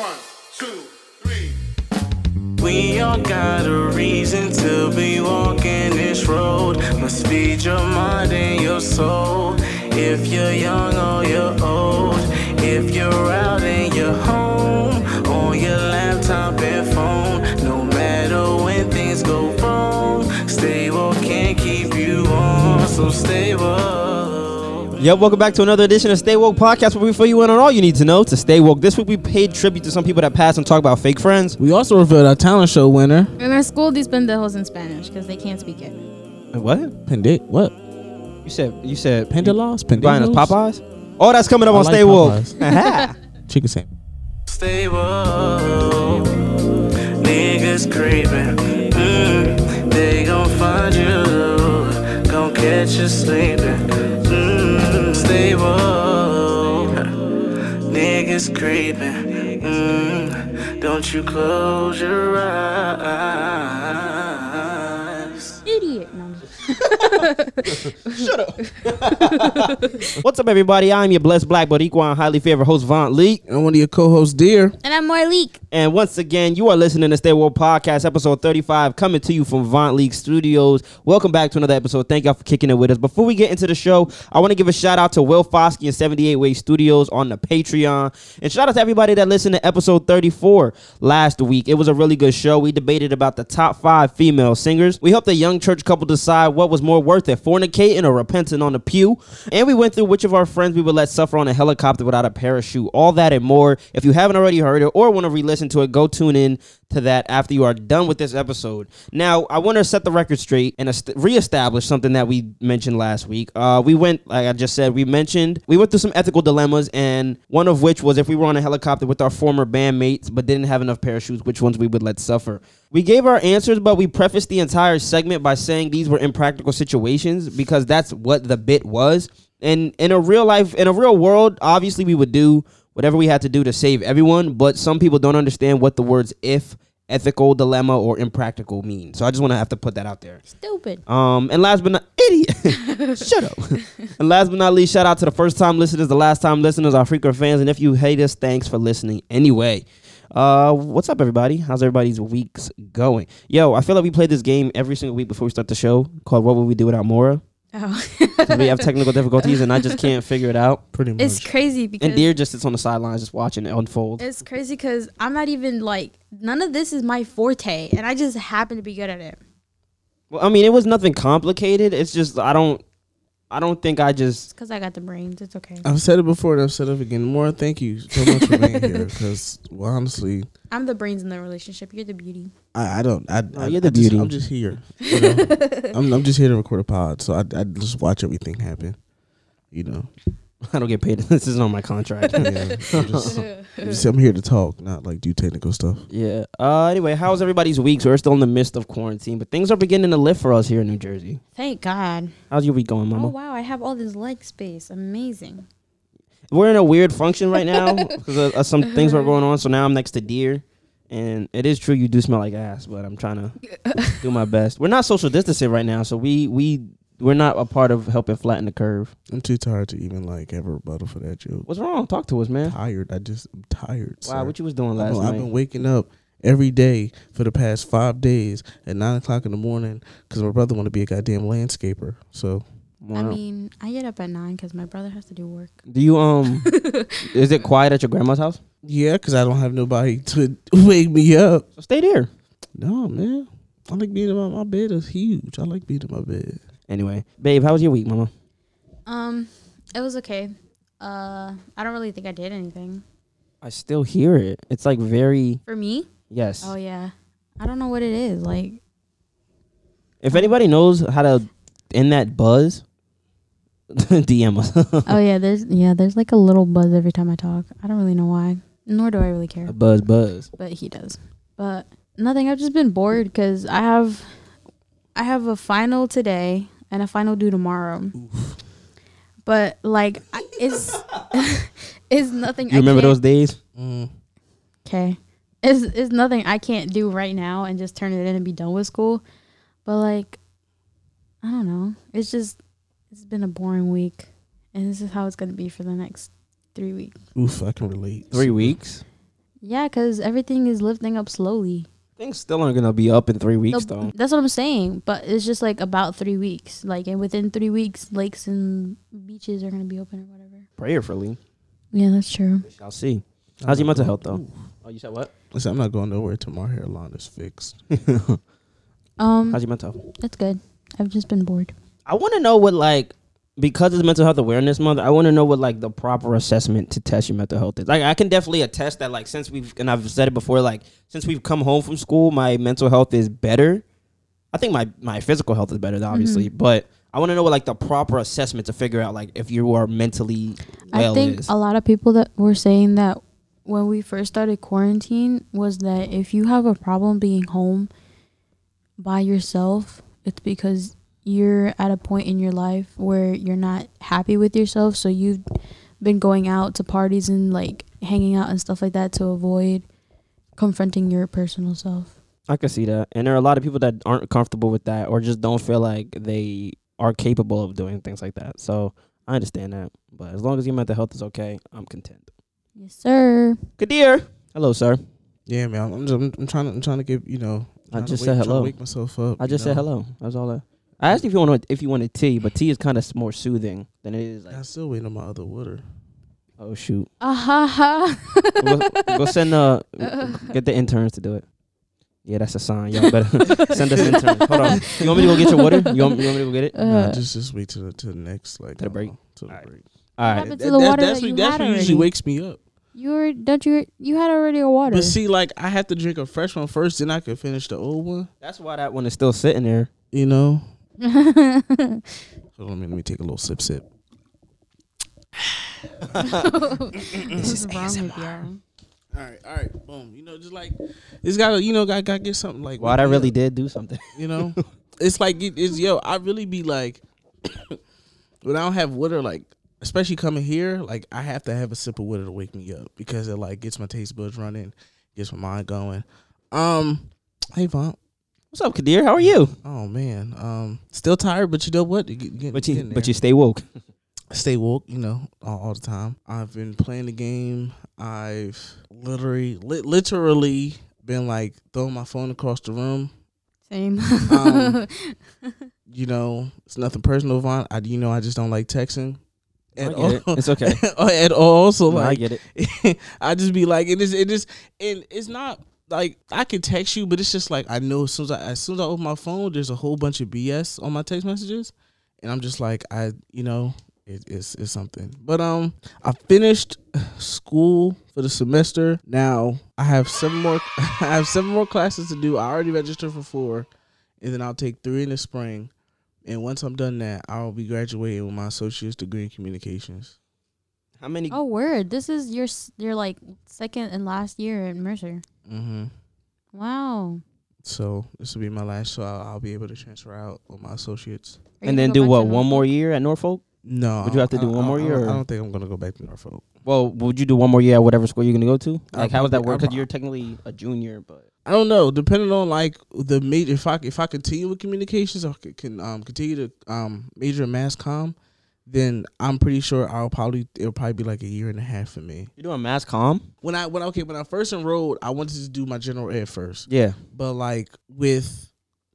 One, two, three. We all got a reason to be walking this road. Must feed your mind and your soul. If you're young or you're old, if you're out and you're home, on your laptop and phone, no matter when things go wrong, stay woke can keep you on. So stay woke. Yo, welcome back to another edition of Stay Woke Podcast, where we fill you in on all you need to know to stay woke. This week we paid tribute to some people that passed and talk about fake friends. We also revealed our talent show winner. In our school, these pendejos in Spanish because they can't speak it. What? Pendit? what? You said you said Pendalos? you buying us Popeyes? Oh, that's coming up I on like Stay Woke. Popeyes. Aha. Chicken sandwich. Stay woke. Niggas creeping. Mm, they gon' find you. Gon' catch you sleeping. Stay woke. Niggas creeping. Mm, don't you close your eyes. Idiot. No, I'm just- What's up, everybody? I'm your blessed black but equal and highly favored host, Vaunt Lee. And one of your co-hosts, Dir. and I'm Marleek. And once again, you are listening to Stay Woke Podcast, episode 35, coming to you from Vont Leak Studios. Welcome back to another episode. Thank y'all for kicking it with us. Before we get into the show, I want to give a shout out to Will Foskey and 78 Way Studios on the Patreon. And shout out to everybody that listened to episode 34 last week. It was a really good show. We debated about the top five female singers. We helped a young church couple decide what was more worth it, fornicating or repenting on the pew. And we went through which of our friends we would let suffer on a helicopter without a parachute. All that and more. If you haven't already heard it or want to re-listen to it, go tune in to that after you are done with this episode. Now, I want to set the record straight and est- reestablish something that we mentioned last week. Uh, we went, like I just said, we mentioned we went through some ethical dilemmas, and one of which was if we were on a helicopter with our former bandmates but didn't have enough parachutes, which ones we would let suffer. We gave our answers, but we prefaced the entire segment by saying these were impractical situations because that's what the bit was. And in a real life, in a real world, obviously we would do whatever we had to do to save everyone, but some people don't understand what the words if, ethical dilemma, or impractical mean. So I just want to have to put that out there. Stupid. Um, and last but not idiot, shut up. and last but not least, shout out to the first time listeners, the last time listeners, our frequent fans, and if you hate us, thanks for listening anyway. Uh, what's up, everybody? How's everybody's weeks going? Yo, I feel like we play this game every single week before we start the show called "What Would We Do Without Maura?" Oh. 'Cause we have technical difficulties, and I just can't figure it out. Pretty much. it's crazy because And Dir just sits on the sidelines, just watching it unfold. it's crazy because I'm not even like none of this is my forte, and I just happen to be good at it. Well, I mean, it was nothing complicated. It's just I don't, I don't think I just. Because I got the brains. It's okay. I've said it before and I've said it again. Maura, thank you so much for being here. Because, well, honestly, I'm the brains in the relationship. You're the beauty. I, I don't. I, No, I, you're the I just- beauty. I'm just here. You know? I'm, I'm just here to record a pod. So I, I just watch everything happen. You know? I don't get paid. this isn't on my contract. Yeah. I'm, just, I'm just- I'm here to talk, not like do technical stuff. yeah. Uh. Anyway, how's everybody's week? So we're still in the midst of quarantine, but things are beginning to lift for us here in New Jersey. Thank God. How's your week going, Mama? Oh wow, I have all this leg space. Amazing. We're in a weird function right now because of, of some things were going on. So now I'm next to Dir, and it is true you do smell like ass, but I'm trying to do my best. We're not social distancing right now, so we we we're not a part of helping flatten the curve. I'm too tired to even like have a rebuttal for that joke. What's wrong? Talk to us, man. Tired. I just I'm tired. Wow, sir. what you was doing I last know, I've been waking up every day for the past five days at nine o'clock in the morning because my brother want to be a goddamn landscaper. So I Wow. mean, I get up at nine because my brother has to do work. do you um? is it quiet at your grandma's house? yeah, because I don't have nobody to wake me up. So stay there. No man, I like being in my, my bed is huge. I like being in my bed. Anyway, babe, how was your week, Mama? Um, it was okay. Uh, I don't really think I did anything I still hear it. It's like very for me. yes. Oh yeah, I don't know what it is. Like, If anybody knows how to end that buzz, DM us. oh yeah, there's yeah, there's like a little buzz every time I talk. I don't really know why, nor do I really care. A buzz, buzz. But he does. But nothing. I've just been bored because I have, I have a final today and a final due tomorrow. But like, I, it's it's nothing. You remember those days? Mm. Okay. It's it's nothing I can't do right now and just turn it in and be done with school. But like I don't know. It's just it's been a boring week. And this is how it's gonna be for the next three weeks. Oof, I can relate. Three weeks. Yeah, because everything is lifting up slowly. Things still aren't gonna be up in three weeks The- though. That's what I'm saying. But it's just like about three weeks. Like, and within three weeks, lakes and beaches are gonna be open or whatever. Prayerfully, Yeah, that's true. we shall see. How's your mental health though? Oh, you said what? Listen, I'm not going nowhere till my hairline is fixed. Um, How's your mental health? it's good. I've just been bored. I want to know what like because it's Mental Health Awareness Month. I want to know what like the proper assessment to test your mental health is. Like I can definitely attest that like since we've and I've said it before, like since we've come home from school, my mental health is better. I think my my physical health is better, obviously, mm-hmm. but I want to know what like the proper assessment to figure out like if you are mentally well I think is. a lot of people that were saying that when we first started quarantine was that if you have a problem being home by yourself, it's because you're at a point in your life where you're not happy with yourself. So you've been going out to parties and like hanging out and stuff like that to avoid confronting your personal self. I can see that, and there are a lot of people that aren't comfortable with that or just don't feel like they are capable of doing things like that. So I understand that, but as long as your mental health is okay, I'm content. Yes, sir. Good Khadir. Hello, sir. Yeah, man. I'm, just, I'm, I'm trying to I'm trying to get you know. I just wake, said hello. Wake myself up. I you just said hello. That's all. I, I asked if you want if you wanted tea, but tea is kind of more soothing than it is like. I'm still waiting on my other water. Oh shoot. Ah ha ha. go, go send uh get the interns to do it. Yeah, that's a sign. Y'all better send us interns. Hold on. You want me to go get your water? You want, you want me to go get it? Nah, Uh, just just wait to the to the next like To the break? know, To the Alright. break. All right. happened to the water that's that you what, that's had what usually already? wakes me up. you were don't you you had already a water. But see, like I have to drink a fresh one first, then I can finish the old one. That's why that one is still sitting there. You know. What's Hold on, let me, let me take a little sip, sip. wrong with y'all? All right, all right, boom. You know, just like it's got to, you know, got got to get something like. Wow, I really up, did do something. You know, it's like it, it's yo. I really be like, when I don't have water, like especially coming here, like I have to have a sip of water to wake me up because it like gets my taste buds running, gets my mind going. Um, hey Vont. What's up, Khadir? How are you? Oh man, um, still tired, but you know what? You get- get- But you getting but you stay woke. stay woke, you know, all, all the time. I've been playing the game. I've literally, li- literally been like throwing my phone across the room. Same. Um, You know, it's nothing personal, Vont. I, you know, I just don't like texting. I At get it. It's okay. at all. So No, I get it. I just be like, it is, it is, and it's not like I can text you, but it's just like I know as soon as I, as soon as I open my phone, there's a whole bunch of BS on my text messages, and I'm just like, I, you know, it, it's it's something. But um, I finished school for the semester. Now I have seven more, I have seven more classes to do. I already registered for four, and then I'll take three in the spring. And once I'm done that, I'll be graduating with my associate's degree in communications. How many? oh word! This is your your like second and last year at Mercer. Mm-hmm. Wow. So this will be my last. So I'll, I'll be able to transfer out with my associates. Are and then do what? One more year at Norfolk? No, Would you have to do I- one more I- year, I, don't think I'm gonna go back to Norfolk. Well, would you do one more year at whatever school you're gonna go to? I'll Like, how would that work? Because you're technically a junior, but I don't know. Depending on like the major, if I if I continue with communications, I can um continue to um major in mass comm, then I'm pretty sure I'll probably it'll probably be like a year and a half for me. you're doing mass comm. When I when okay when I first enrolled, I wanted to do my general ed first. Yeah. but like with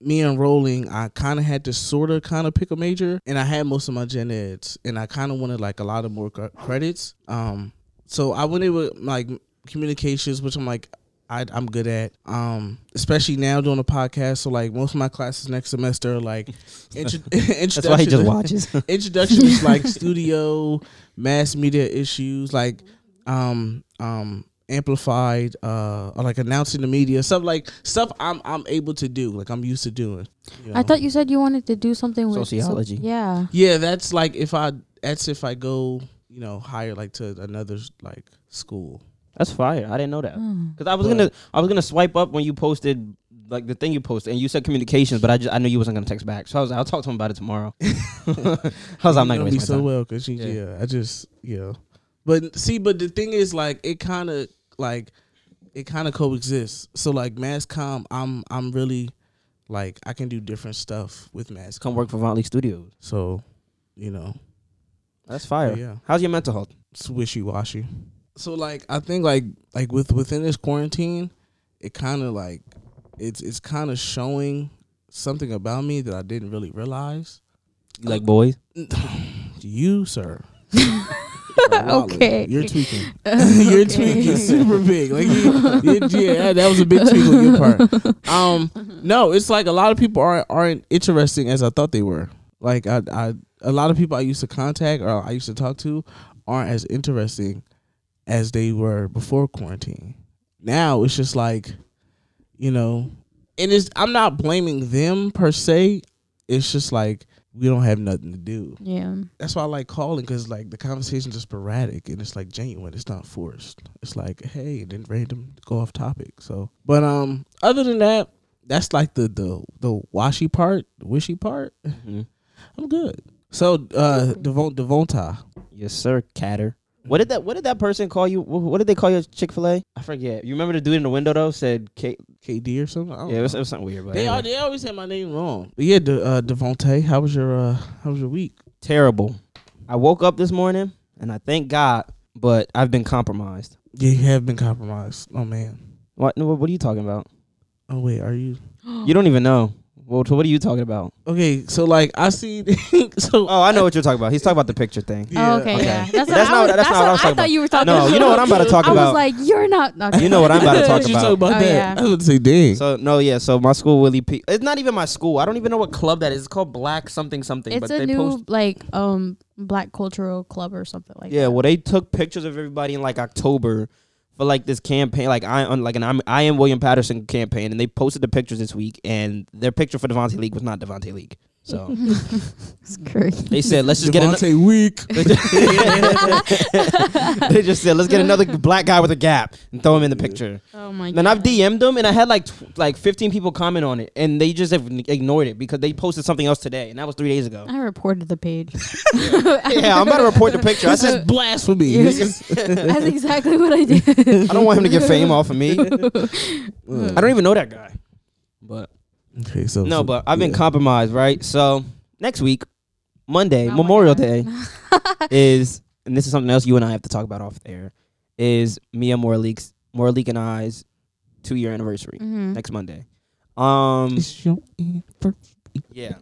me enrolling, I kind of had to sort of kind of pick a major, and I had most of my gen eds, and I kind of wanted like a lot of more credits. Um, so I went in with like communications, which I'm like. I, I'm good at, um, especially now doing a podcast. So like most of my classes next semester, are like intro- That's why he just watches. introduction is like studio, mass media issues, like um um amplified, uh or like announcing the media, stuff like stuff I'm I'm able to do, like I'm used to doing. you I thought you said you wanted to do something with so- Sociology. yeah. Yeah, that's like if I that's if I go, you know, higher like to another like school. That's fire. I didn't know that. Hmm. Because I was But- gonna, I was gonna swipe up when you posted like the thing you posted, and you said communications, but I just I knew you wasn't gonna text back, so I was I'll talk to him about it tomorrow. I was I'm not gonna know me waste my so time. well because Yeah. yeah. I just yeah. But see, but the thing is, like, it kind of like it kind of coexists. So like mass comm, I'm I'm really like I can do different stuff with mass. Come work for Vont Leak Studios. So, you know, That's fire. yeah. How's your mental health? it's wishy washy. So like I think like like with within this quarantine, it kind of like it's it's kind of showing something about me that I didn't really realize. You like boys? You, sir. Okay. You're tweaking. You're tweaking super big. Like you, you- yeah, that was a big tweak on your part. Um, no, it's like a lot of people aren't aren't interesting as I thought they were. Like I, I a lot of people I used to contact or I used to talk to aren't as interesting as they were before quarantine. Now it's just like, you know, and it's I'm not blaming them per se. It's just like we don't have nothing to do Yeah. that's why I like calling because like the conversations are sporadic and it's like genuine. It's not forced. It's like hey, and then random go off topic. So, but um, other than that, that's like the the the washy part, the wishy part. Mhm. I'm good. So uh, Devon Devonta, Yes, sir, Catter. What did that? What did that person call you? What did they call you? Chick Fil A? I forget. You remember the dude in the window though said K. KD or something. I don't Yeah, it was, it was something weird. But they anyway. are, they always say my name wrong. But yeah, De, uh, Devonte, how was your uh, how was your week? terrible. I woke up this morning and I thank God, but I've been compromised. Yeah, you have been compromised. Oh man. What? What are you talking about? Oh wait, are you? You don't even know. Well, so what are you talking about? Okay, so like I see. so Oh, I know what you're talking about. He's talking about the picture thing. Oh, okay, okay. yeah. That's, That's what I not- was, that's that's not what I what was I talking thought you were talking No, about. you know what I'm about to talk about. I was like, you're not. Okay. You know what I'm about to talk you about. talk about Oh, that. yeah. I was gonna say, dang. So no, yeah. So my school Willie P. It's not even my school. I don't even know what club that is. It's called Black something something. It's but a they new post. like um black cultural club or something like Yeah, that. well, they took pictures of everybody in like October for like this campaign, like I on like an I'm, I am William Paterson campaign, and they posted the pictures this week, and their picture for Devontae Leak was not Devontae Leak. So It's crazy. they said, let's just get another. Devontae weak. they just said, let's get another black guy with a gap and throw him in the picture. Oh my god. And I've DM'd them, and I had like tw- like 15 people comment on it, and they just have ignored it because they posted something else today, and that was three days ago. I reported the page. yeah, I'm about to report the picture. I said, blasphemy. Yes. That's exactly what I did. I don't want him to get fame off of me. I don't even know that guy. But Okay, so no, so- but I've been yeah. compromised, right? So next week, Monday, Oh Memorial Day, is and this is something else you and I have to talk about off there, is Mia Morleek's Morleek and I's two year anniversary Mhm. next Monday. Um It's your yeah.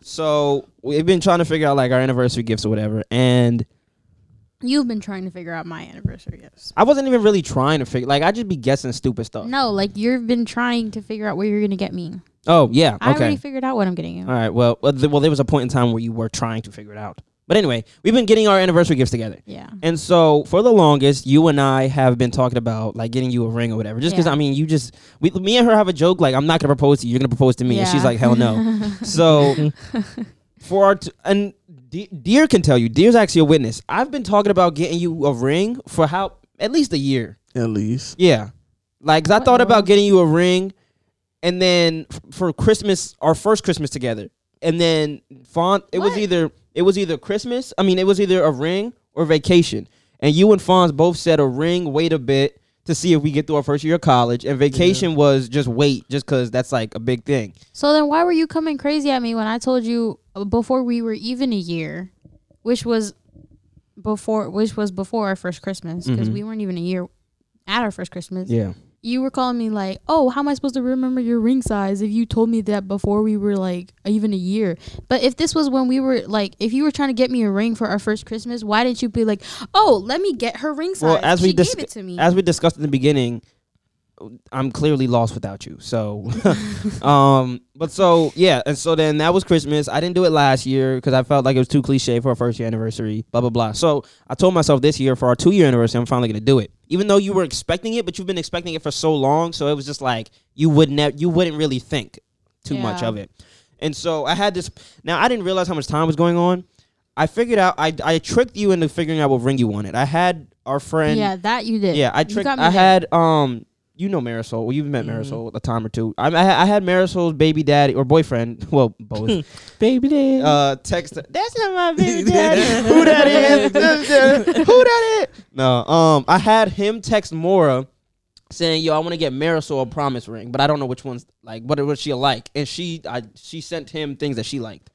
So we've been trying to figure out like our anniversary gifts or whatever, and You've been trying to figure out my anniversary gifts. I wasn't even really trying to figure like I just be guessing stupid stuff. No, like you've been trying to figure out what you're gonna get me. Oh yeah, I already figured out what I'm getting you. All right. Well, well, th- well, there was a point in time where you were trying to figure it out. But anyway, we've been getting our anniversary gifts together. Yeah. And so for the longest, you and I have been talking about like getting you a ring or whatever. Just because Yeah. I mean, you just we, me and her have a joke like I'm not gonna propose to you, you're gonna propose to me, and she's Yeah. like hell no. so for our t- and De- Dir can tell you, Dir's actually a witness. I've been talking about getting you a ring for how at least a year. At least. Yeah. Like, 'cause I What thought the about world? getting you a ring and then f- for Christmas, our first Christmas together. And then Font, it was either it was either Christmas, I mean, it was either a ring or vacation. And you and Fonz both said a ring, wait a bit to see if we get through our first year of college. And vacation was just wait, just because that's like a big thing. So then why were you coming crazy at me when I told you uh, before we were even a year, which was before which was before our first Christmas because Mhm. we weren't even a year at our first Christmas. Yeah. You were calling me like, "Oh, how am I supposed to remember your ring size if you told me that before we were like even a year?" But if this was when we were like if you were trying to get me a ring for our first Christmas, why didn't you be like, "Oh, let me get her ring size." Well, as we dis- gave it to me. as we discussed in the beginning, I'm clearly lost without you. So, um, but so yeah, and so then that was Christmas. I didn't do it last year because I felt like it was too cliche for our first year anniversary. Blah blah blah. So I told myself this year for our two year anniversary, I'm finally gonna do it. Even though you were expecting it, but you've been expecting it for so long, so it was just like you would never, you wouldn't really think too much of it. And so I had this. Now I didn't realize how much time was going on. I figured out. I I tricked you into figuring out what ring you wanted. I had our friend. yeah, that you did. Yeah, I tricked. I there. had um, you know Marisol. Well, you've met Marisol a time or two. I, I, had- I had Marisol's baby daddy or boyfriend. Well, both. Baby dad. uh, text. That's not my baby daddy. Who that is? Who that is? No. Um, I had him text Maura saying, "Yo, I want to get Marisol a promise ring, but I don't know which one's like what what she like." And she, I, she sent him things that she liked.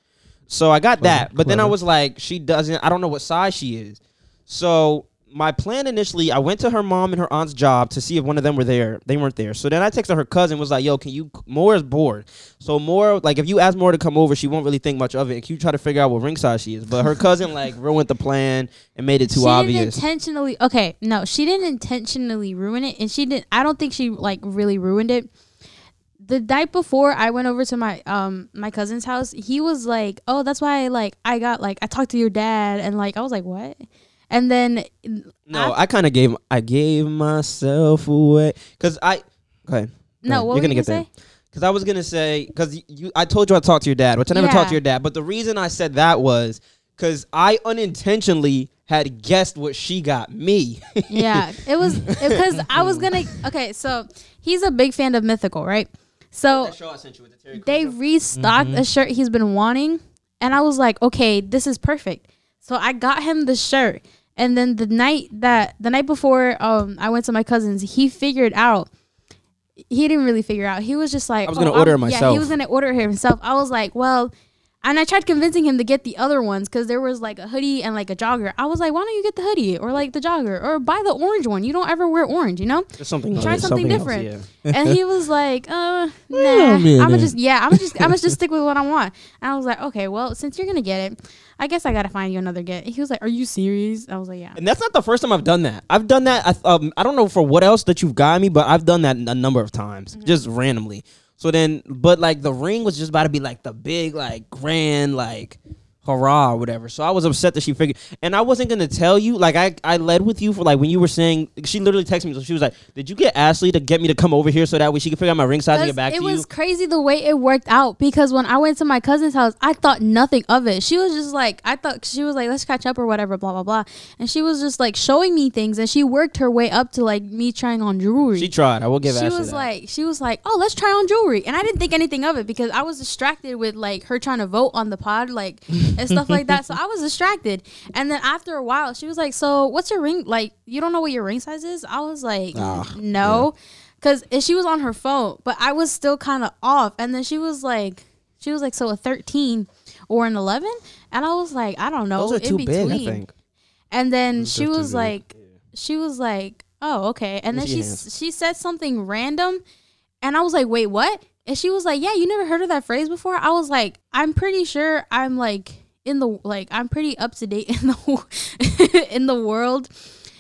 So I got that, but then I was like, she doesn't. I don't know what size she is. So my plan initially, I went to her mom and her aunt's job to see if one of them were there. They weren't there. So then I texted her cousin, was like, "Yo, can you?" Maura is bored, so Maura, like, if you ask Maura to come over, she won't really think much of it. And can you try to figure out what ring size she is? But her cousin like ruined the plan and made it too she obvious. didn't intentionally. Okay, no, she didn't intentionally ruin it, and she didn't. I don't think she like really ruined it. The night before I went over to my um my cousin's house, he was like, "Oh, that's why like I got like I talked to your dad," and like I was like, "What?" And then no, I- I, kind of gave I gave myself away because I. go Okay. no, what you're gonna you get gonna there. say? Because I was gonna say, because you, I told you I talked to your dad, which I never talked to your dad. But the reason I said that was because I unintentionally had guessed what she got me. yeah, it was because I was gonna. Okay, so he's a big fan of Mythical, right? So show I sent you with the they restocked mm-hmm. a shirt he's been wanting, and I was like, okay, this is perfect. So I got him the shirt, and then the night that the night before, um, I went to my cousin's. He figured out. He didn't really figure out. He was just like, I was oh, gonna order it Yeah, myself. he was gonna order himself. I was like, well. And I tried convincing him to get the other ones because there was like a hoodie and like a jogger. I was like, why don't you get the hoodie or like the jogger or buy the orange one? You don't ever wear orange, you know? Something. Try else, something else, different. yeah. and he was like, uh, nah. I'm gonna just, yeah, I'm just, I'm gonna just stick with what I want. And I was like, okay, well, since you're gonna get it, I guess I gotta find you another get. He was like, are you serious? I was like, yeah. And that's not the first time I've done that. I've done that. I, um, I don't know for what else that you've got me, but I've done that a number of times, Mm-hmm. just randomly. So then, but like the ring was just about to be like the big, like grand, like hurrah or whatever. So I was upset that she figured, and I wasn't gonna tell you. Like I, I led with you for like when you were saying. She literally texted me. So she was like, "Did you get Ashley to get me to come over here so that way she could figure out my ring size and get back it to was you?" crazy the way it worked out because when I went to my cousin's house, I thought nothing of it. She was just like, I thought she was like, let's catch up or whatever, blah blah blah, and she was just like showing me things, and she worked her way up to like me trying on jewelry. She tried. I will give she Ashley was that. like she was like oh let's try on jewelry and i didn't think anything of it because i was distracted with like her trying to vote on the pod like and stuff like that so i was distracted and then after a while she was like so what's your ring like you don't know what your ring size is i was like Ah, no because she was on her phone but i was still kind of off and then she was like she was like so a 13 or an 11 and i was like i don't know those are in too big. I think. And then Those she was like, she was like, oh okay. And then she hands. she said something random, and I was like, wait, what? And she was like, yeah, you never heard of that phrase before? I was like, I'm pretty sure I'm like in the like I'm pretty up to date in the in the world.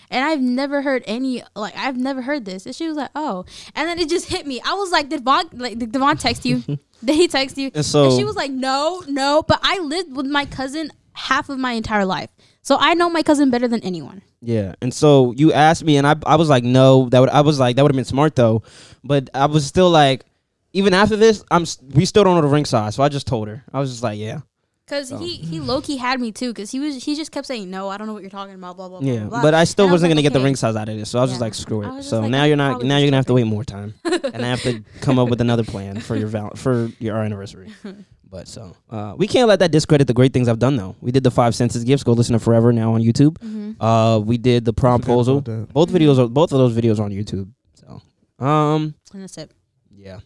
And I've never heard any like I've never heard this. And she was like, "Oh," and then it just hit me. I was like, "Did Vont like did Devon text you? did he text you?" And so- she was like, "No, no." But I lived with my cousin half of my entire life, so I know my cousin better than anyone. Yeah, and so you asked me, and I I was like, no, that would I was like that would have been smart though, but I was still like, even after this, I'm we still don't know the ring size, so I just told her. I was just like, yeah, Cause he he low key had me too. Cause he was he just kept saying no. I don't know what you're talking about. Blah blah blah. yeah, blah, blah. but I still And wasn't was gonna like, get the ring size out of this, so I was just like, screw it. So like, now I you're not now you're gonna have to wait more time, and I have to come up with another plan for your val- for your anniversary. But so uh, we can't let that discredit the great things I've done though. We did the five senses gifts. Go listen to Forever now on YouTube. Mhm. Uh, we did the forgot promposal. about that. Both videos are both of those videos are on YouTube. So um. And that's it. Yeah.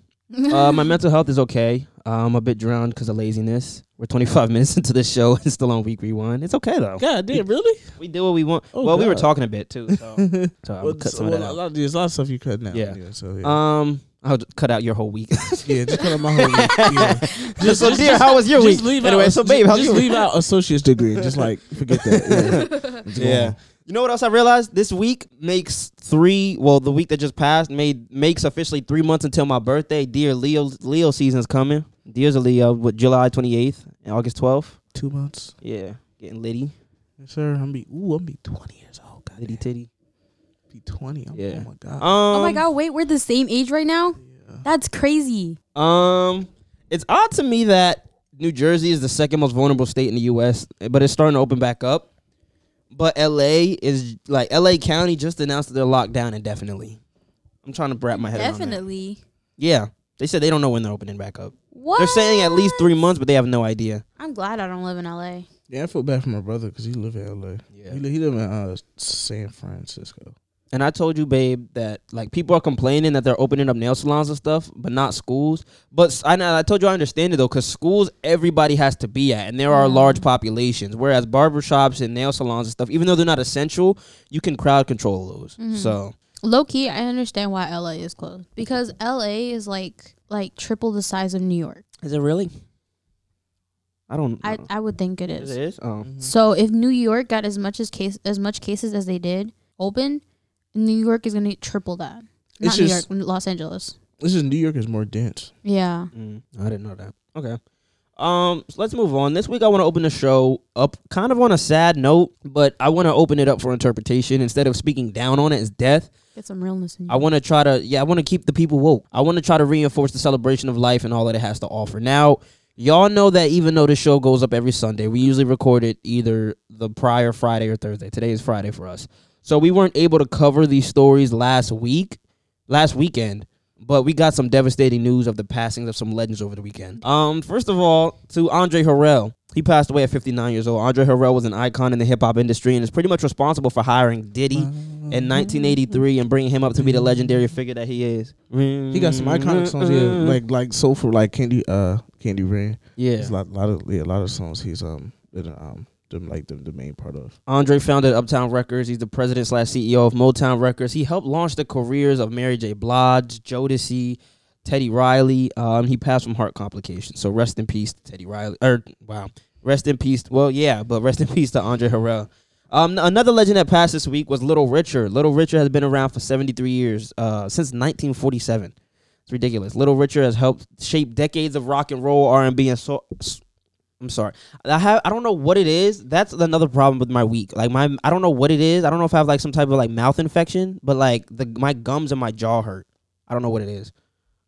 uh, my mental health is okay. Uh, I'm a bit drowned because of laziness. We're 25 minutes into the show and still on week one. It's okay though. God damn, really? We do what we want. Oh, well, we were talking a bit too, so, so I Well, would cut so- some of well, that a out. there's a lot of stuff you cut now. Yeah. so yeah. Um, I'll cut out your whole week. yeah, just cut out my whole week. Yeah. Just, so, Dir, how was your just week? leave Anyway, out, so, just- babe, how's just your leave out associate's degree. Just like forget that. Yeah. On. You know what else I realized? This week makes three. Well, the week that just passed made makes officially three months until my birthday. Dir Leo, Leo season's coming. Dear's a Leo. With July 28th and August 12th. Two months. Yeah, getting litty, Yes, sir. I'm be ooh, I'm be twenty years old. God, litty titty. be twenty. I'm, Yeah. Oh my god. Um, oh my god! Wait, we're the same age right now. Yeah. That's crazy. Um, it's odd to me that New Jersey is the second most vulnerable state in the U.S., but it's starting to open back up. But L.A. is like L.A. County just announced that they're locked down indefinitely. I'm trying to wrap my head around that. Definitely. Yeah, they said they don't know when they're opening back up. What? They're saying at least three months, but they have no idea. I'm glad I don't live in LA. Yeah, I feel bad for my brother because he live in L.A. Yeah. He, li- he live in uh, San Francisco. And I told you, babe, that like people are complaining that they're opening up nail salons and stuff, but not schools. But s- I, know- I told you I understand it though, because schools everybody has to be at, and there are Yeah. large populations. Whereas barbershops and nail salons and stuff, even though they're not essential, you can crowd control those. Mhm. So Low key, I understand why LA is closed because LA is like like triple the size of New York. is it really? I don't. I, know. I would think it It is. is. Oh. So if New York got as much as case as much cases as they did open, New York is gonna triple that. Not It's New just- York, Los Angeles. This is New York is more dense. Yeah. Mm, I didn't know that. Okay. Um, so let's move on. This week I want to open the show up kind of on a sad note, but I want to open it up for interpretation instead of speaking down on it as death. Get some realness in you. I want to try to yeah, I want to keep the people woke. I want to try to reinforce the celebration of life and all that it has to offer. Now, y'all know that even though the show goes up every Sunday, we usually record it either the prior Friday or Thursday. Today is Friday for us. So we weren't able to cover these stories last week, last weekend, but we got some devastating news of the passings of some legends over the weekend. Um, first of all, to Andre Harrell. He passed away at 59 years old. Andre Harrell was an icon in the hip hop industry and is pretty much responsible for hiring Diddy in 1983 and bringing him up to be the legendary figure that he is. He got some iconic songs, yeah, like like Soulful, like Candy, uh, Candy Rain. yeah. There's a lot, lot of yeah, a lot of songs. He's um, been, um, the, like the, the main part of. Andre founded Uptown Records. He's the president slash CEO of Motown Records. He helped launch the careers of Mary J. Blige, Jodeci, Teddy Riley. Um, he passed from heart complications. So rest in peace, to Teddy Riley. Or wow, rest in peace. Well, yeah, but rest in peace to Andre Harrell. Um, another legend that passed this week was Little Richard. Little Richard has been around for 73 years, uh, since 1947. It's ridiculous. Little Richard has helped shape decades of rock and roll, R&B, and so. I'm sorry. I have I don't know what it is. That's another problem with my week. Like my I don't know what it is. I don't know if I have like some type of like mouth infection, but like the my gums and my jaw hurt. I don't know what it is.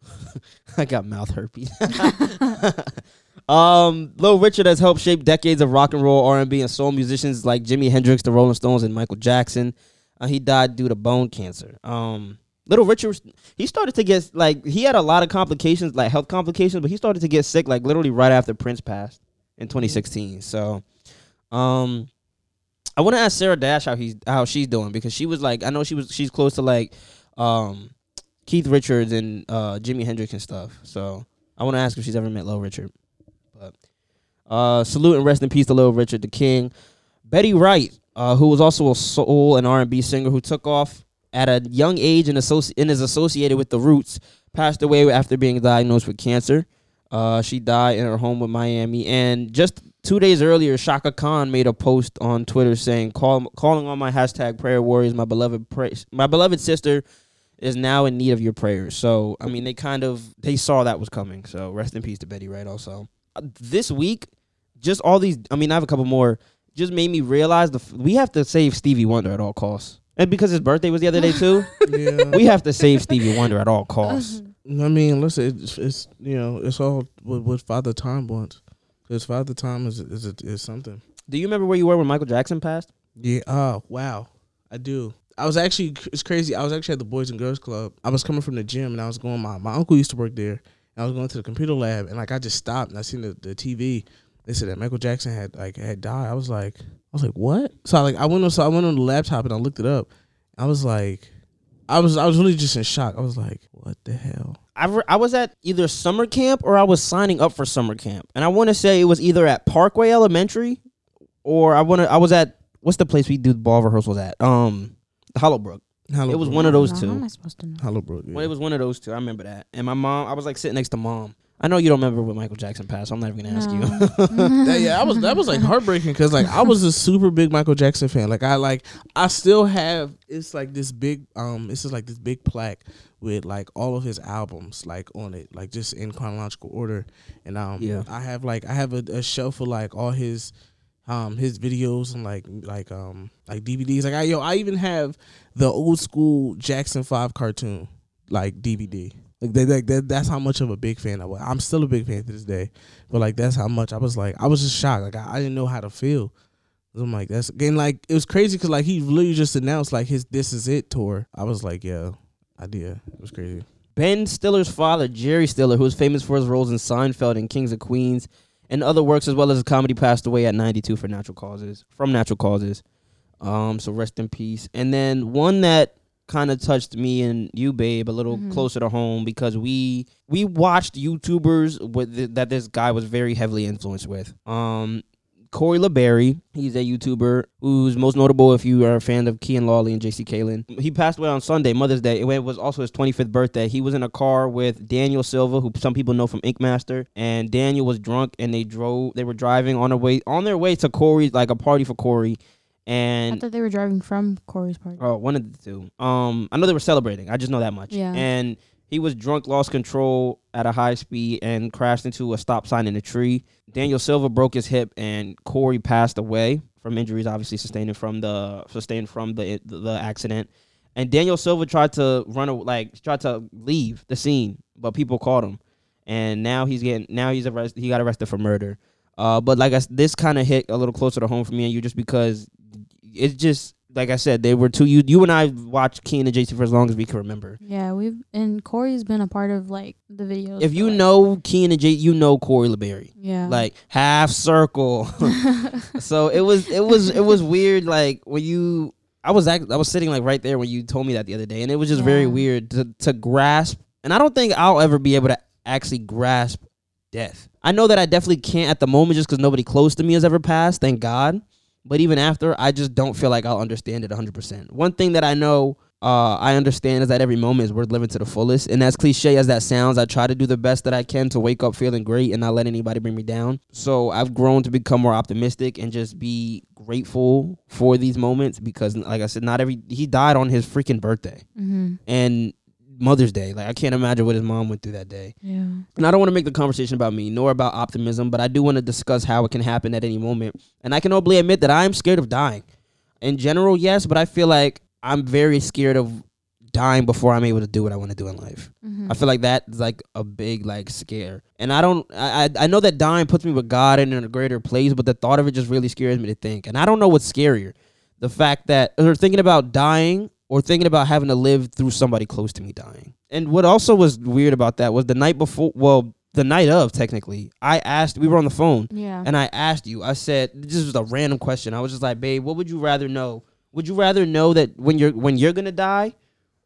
I got mouth herpes. um, Lil Richard has helped shape decades of rock and roll, R and B, and soul musicians like Jimi Hendrix, the Rolling Stones, and Michael Jackson. Uh, he died due to bone cancer. Um, Little Richard, he started to get like he had a lot of complications, like health complications, but he started to get sick like literally right after Prince passed in 2016. So, um, I want to ask Sarah Dash how he's how she's doing because she was like I know she was she's close to like um Keith Richards and uh Jimi Hendrix and stuff. So I want to ask if she's ever met Lil Richard. But uh salute and rest in peace to Lil Richard the King. Betty Wright, uh, who was also a soul and R and B singer who took off at a young age and, associ- and is associated with the Roots, passed away after being diagnosed with cancer. Uh, she died in her home in Miami, and just two days earlier, Chaka Khan made a post on Twitter saying, Call, "Calling on my hashtag prayer warriors, my beloved pray- my beloved sister is now in need of your prayers." So, I mean, they kind of they saw that was coming. So, rest in peace to Betty Wright. Also, uh, this week, just all these. I mean, I have a couple more. Just made me realize the we have to save Stevie Wonder at all costs, and because his birthday was the other day too, Yeah, we have to save Stevie Wonder at all costs. I mean, listen, it's, it's you know, it's all what, what Father Time wants. Because Father Time is is is something. Do you remember where you were when Michael Jackson passed? Yeah. Oh wow, I do. I was actually it's crazy. I was actually at the Boys and Girls Club. I was coming from the gym and I was going. My my uncle used to work there. And I was going to the computer lab and like I just stopped and I seen the, the TV. They said that Michael Jackson had like had died. I was like, I was like, what? So I like I went on so I went on the laptop and I looked it up. I was like, I was I was really just in shock. I was like, what the hell? I, re- I was at either summer camp or I was signing up for summer camp, and I want to say it was either at Parkway Elementary or I want to I was at what's the place we do ball rehearsals at? Um, Hollowbrook. Hello, It was one of those two. How am I supposed to know? Hello, bro. Well, it was one of those two. I remember that. And my mom, I was like sitting next to mom. I know you don't remember when Michael Jackson passed. So I'm not even gonna ask you. that, yeah, I was that was like heartbreaking because like I was a super big Michael Jackson fan. Like I like I still have it's like this big um it's just like this big plaque with like all of his albums like on it like just in chronological order and um Yeah. I have like I have a, a shelf of like all his um his videos and like like um like DVDs like I yo I even have the old school Jackson Five cartoon like DVD. Like that, that, that, that's how much of a big fan I was. I'm still a big fan to this day, but like that's how much I was like I was just shocked. Like I, I didn't know how to feel. I'm like that's again like it was crazy because like he literally just announced like his "This Is It" tour. I was like, yeah, I did. It was crazy. Ben Stiller's father, Jerry Stiller, who was famous for his roles in Seinfeld and Kings of Queens and other works as well as his comedy, passed away at 92 for natural causes. From natural causes. Um, so rest in peace. And then one that kind of touched me and you, babe, a little Mhm. closer to home because we we watched YouTubers with th- that this guy was very heavily influenced with. Um, Corey La Barrie, he's a YouTuber who's most notable if you are a fan of Kian Lawley and JC Caylen. He passed away on Sunday, Mother's Day. It was also his 25th birthday. He was in a car with Daniel Silva, who some people know from Ink Master, and Daniel was drunk and they drove. They were driving on their way on their way to Corey's like a party for Corey, I thought they were driving from Corey's party. Oh, one of the two. Um, I know they were celebrating. I just know that much. Yeah. And he was drunk, lost control at a high speed, and crashed into a stop sign in a tree. Daniel Silva broke his hip, and Corey passed away from injuries, obviously sustained from the sustained from the the accident. And Daniel Silva tried to run, like tried to leave the scene, but people caught him, and now he's getting now he's arrested. He got arrested for murder. Uh, but like I, this kind of hit a little closer to home for me and you, just because it's just like I said, they were two. You, you and I watched Kian and JC for as long as we can remember. Yeah, we've and Corey's been a part of like the videos. If you like- know Kian and J, you know Corey La Barrie. yeah, Like half circle. so it was it was it was weird. Like when you, I was act, I was sitting like right there when you told me that the other day, and it was just very weird to to grasp. And I don't think I'll ever be able to actually grasp death. I know that I definitely can't at the moment just because nobody close to me has ever passed. Thank God. But even after, I just don't feel like I'll understand it 100%. One thing that I know uh, I understand is that every moment is worth living to the fullest. And as cliche as that sounds, I try to do the best that I can to wake up feeling great and not let anybody bring me down. So I've grown to become more optimistic and just be grateful for these moments because, like I said, not every he died on his freaking birthday hmm and Mother's Day. Like I can't imagine what his mom went through that day. yeah, And I don't want to make the conversation about me nor about optimism, but I do want to discuss how it can happen at any moment. And I can openly admit that I'm scared of dying. In general, yes, but I feel like I'm very scared of dying before I'm able to do what I want to do in life. hmm I feel like that is like a big like scare. And I don't I I I know that dying puts me with God and in a greater place, but the thought of it just really scares me to think. And I don't know what's scarier. The fact that or thinking about dying or thinking about having to live through somebody close to me dying. And what also was weird about that was the night before well, the night of technically, I asked we were on the phone yeah, and I asked you, I said, this was a random question. I was just like, babe, what would you rather know? Would you rather know that when you're when you're gonna die,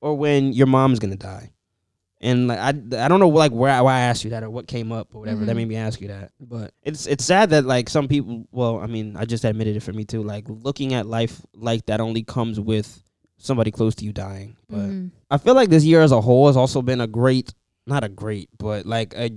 or when your mom's gonna die? And like I, I don't know like where why I asked you that or what came up or whatever that Mhm. made me ask you that. But it's it's sad that like some people. Well, I mean, I just admitted it for me too. Like looking at life like that only comes with somebody close to you dying. But Mhm. I feel like this year as a whole has also been a great, not a great, but like a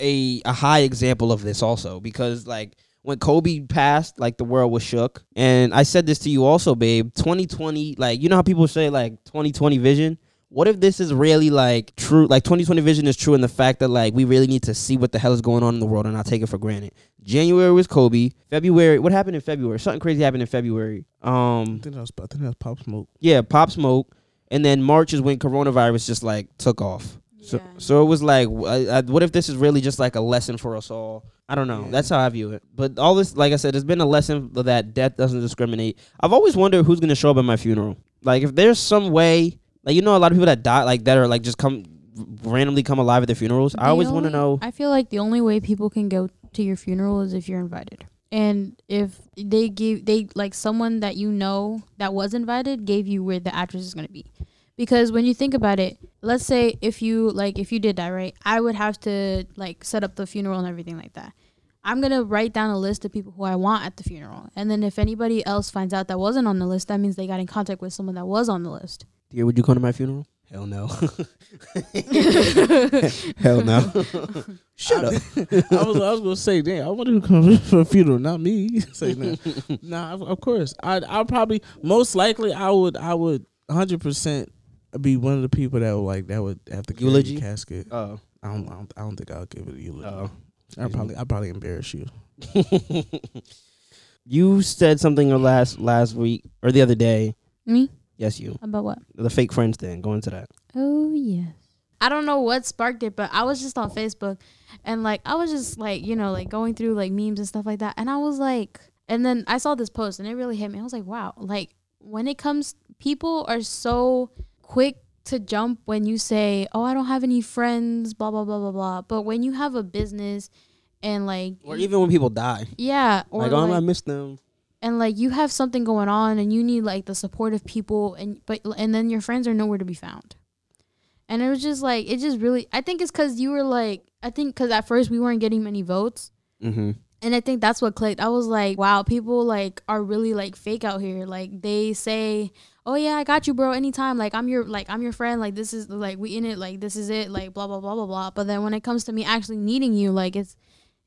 a a high example of this also because like when Kobe passed, like the world was shook. And I said this to you also, babe. 2020, like you know how people say like 2020 vision. What if this is really like true? Like 2020 vision is true in the fact that like we really need to see what the hell is going on in the world and not take it for granted. January was Kobe. February, what happened in February? Something crazy happened in February. um I think that was I think that was Pop Smoke. yeah, Pop Smoke, and then March is when coronavirus just like took off. So, Yeah. so it was like, w- I- I- what if this is really just like a lesson for us all? I don't know. Yeah. That's how I view it. But all this, like I said, it's been a lesson that death doesn't discriminate. I've always wondered who's gonna show up at my funeral. Like, if there's some way, like you know, a lot of people that die, like that are like just come randomly come alive at their funerals. I always want to know. I feel like the only way people can go to your funeral is if you're invited. And if they give they like someone that you know that was invited gave you where the address is gonna be. Because when you think about it, let's say if you like if you did die, right? I would have to like set up the funeral and everything like that. I'm gonna write down a list of people who I want at the funeral. And then if anybody else finds out that wasn't on the list, that means they got in contact with someone that was on the list. Dir, would you come to my funeral? Hell no. Hell no. Shut up. I was I was gonna say, damn, I wonder who comes for a funeral, not me. say nah, nah. Of, of course, I I'll probably most likely I would I would 100 percent be one of the people that would like that would have to carry Eulogy? the casket. Oh. I don't, I don't I don't think I'll give it a eulogy. Oh. I probably I probably embarrass you. you said something last last week or the other day. Me? Yes, you. About what? The fake friends thing. Go into that. Oh yes. I don't know what sparked it, but I was just on Facebook and like I was just like, you know, like going through like memes and stuff like that. And I was like and then I saw this post and it really hit me. I was like, wow, like when it comes people are so quick to jump when you say, "Oh, I don't have any friends," blah blah blah blah blah. But when you have a business and like Or even when people die. yeah, or like, oh, I like, miss them. And like you have something going on and you need like the support of people and but and then your friends are nowhere to be found. And it was just like it just really i think it's because you were like i think because at first we weren't getting many votes. Mm-hmm. and i think that's what clicked. I was like wow people like are really like fake out here. Like they say oh yeah i got you bro anytime. Like i'm your like i'm your friend. Like this is like we in it. Like this is it. Like blah blah blah blah blah. But then when it comes to me actually needing you like it's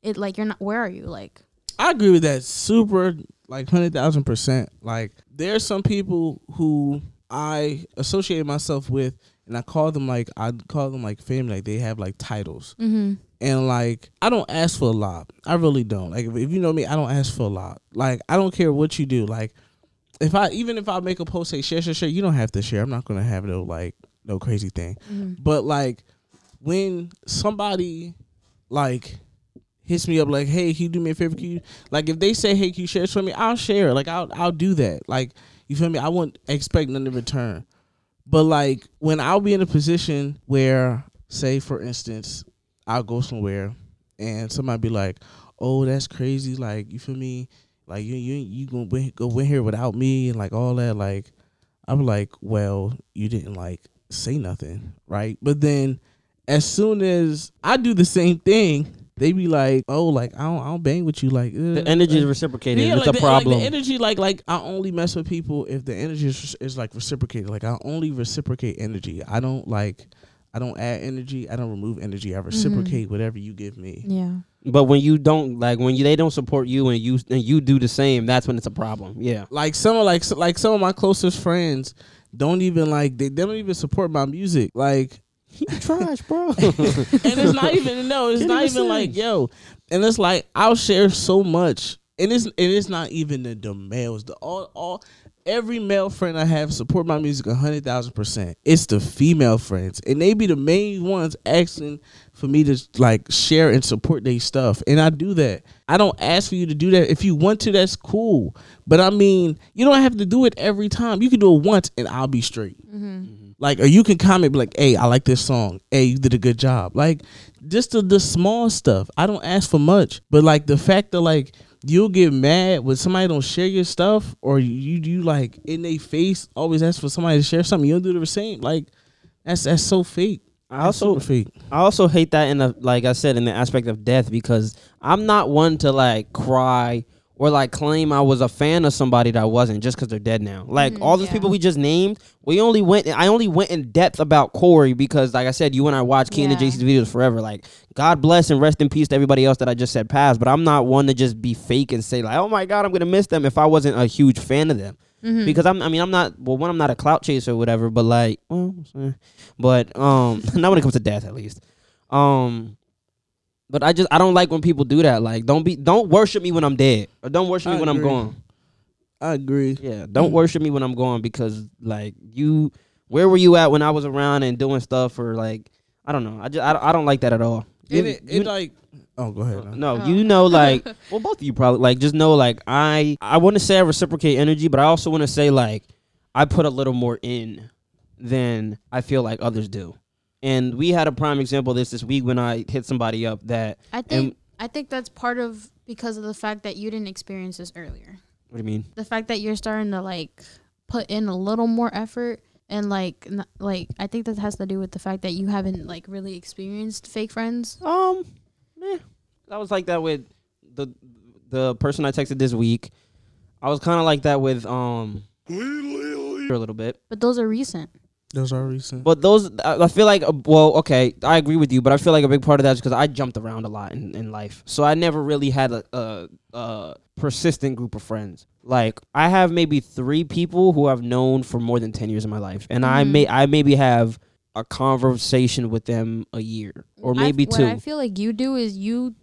it like you're not where are you? Like I agree with that super like hundred thousand percent. Like there's some people who I associate myself with and I call them like I call them like family, like they have like titles. mm-hmm And like I don't ask for a lot. I really don't. Like if, if you know me, I don't ask for a lot. Like I don't care what you do. Like if I even if I make a post say share, share, share, you don't have to share. I'm not gonna have no like no crazy thing. mm-hmm But like when somebody like hits me up like, hey, can you do me a favor? Can you like if they say, hey, can you share this for me? I'll share. Like I'll I'll do that. Like you feel me? I won't expect nothing in return. But like when I'll be in a position where, say for instance, I'll go somewhere and somebody be like, oh, that's crazy. Like you feel me? Like you you you gonna win, go win here without me and like all that. Like I'm like, well, you didn't like say nothing, right? But then as soon as I do the same thing, they be like, oh, like I don't, I don't bang with you, like uh, The energy is reciprocated. yeah, it's like a the, like problem. the energy, like like I only mess with people if the energy is, is like reciprocated. Like I only reciprocate energy. I don't like, I don't add energy. I don't remove energy. I mm-hmm. reciprocate whatever you give me. yeah but when you don't like when you they don't support you and you and you do the same, that's when it's a problem. Yeah. Like some of like so- like some of my closest friends don't even like they, they don't even support my music. Like Trash, bro. and it's not even no, it's Can't not even even like yo, and it's like I'll share so much, and it's and it's not even the, the males, the all all every male friend I have support my music a hundred thousand percent. It's the female friends, and they be the main ones asking for me to like share and support their stuff, and I do that. I don't ask for you to do that. If you want to, that's cool. But I mean, you don't have to do it every time. You can do it once, and I'll be straight. Mm-hmm. Like, or you can comment, like, "Hey, I like this song. Hey, you did a good job." Like, just the the small stuff. I don't ask for much, but like the fact that like you'll get mad when somebody don't share your stuff, or you you like in their face always ask for somebody to share something. You don't do the same. Like, that's that's so fake. I also fake. I also hate that in the like I said in the aspect of death because I'm not one to like cry or like claim I was a fan of somebody that wasn't just because they're dead now. Like Mhm, all those yeah. people we just named, we only went. I only went in depth about Corey because, like I said, you and I watched Kian and Yeah. JC's videos forever. Like God bless and rest in peace to everybody else that I just said passed. But I'm not one to just be fake and say like, oh my God, I'm gonna miss them if I wasn't a huge fan of them. Mm-hmm. Because I'm, I mean, I'm not. Well, one, I'm not a clout chaser or whatever. But like, well, but um, not when it comes to death, at least. Um, but I just I don't like when people do that. Like, don't be, don't worship me when I'm dead, or don't worship me I when I'm agree. gone. I agree. Yeah, don't worship me when I'm gone because like you, where were you at when I was around and doing stuff or like I don't know. I just I, I don't like that at all. You- And it, you- it like, oh, go ahead. man. no, Oh. you know, oh. like, well, both of you probably like just know, like, I I want to say I reciprocate energy, but I also want to say like I put a little more in than I feel like others do. And we had a prime example of this this week when I hit somebody up that. I think I think that's part of because of the fact that you didn't experience this earlier. What do you mean? The fact that you're starting to like put in a little more effort and like n- like I think that has to do with the fact that you haven't like really experienced fake friends. Um, eh, I was like that with the the person I texted this week. I was kind of like that with um a little bit. But those are recent. Those are recent. But those, I I feel like, uh, well, okay, I agree with you, but I feel like a big part of that is because I jumped around a lot in, in life. So I never really had a, a, a persistent group of friends. Like I have maybe three people who I've known for more than ten years in my life, and I Mhm. may I maybe have a conversation with them a year or I- maybe what two. I feel like you do is you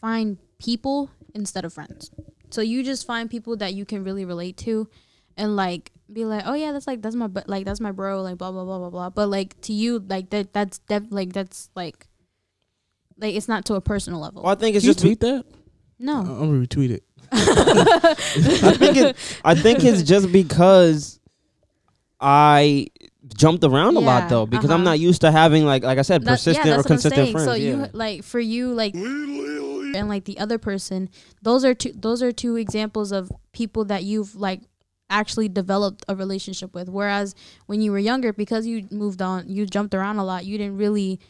find people instead of friends. So you just find people that you can really relate to, and like be like, oh yeah, that's like that's my bu- like that's my bro, like blah blah blah blah blah. But like to you, like that that's def- like that's like like it's not to a personal level. well, I think it's Can you just tweet that? No, I'm gonna retweet it. I think it, I think it's just because I jumped around a lot though because I'm uh-huh. not used to having like like I said That- persistent yeah, or that's what I'm consistent friends. So yeah. you like for you like and like the other person those are two those are two examples of people that you've like actually developed a relationship with whereas when you were younger because you moved on you jumped around a lot you didn't really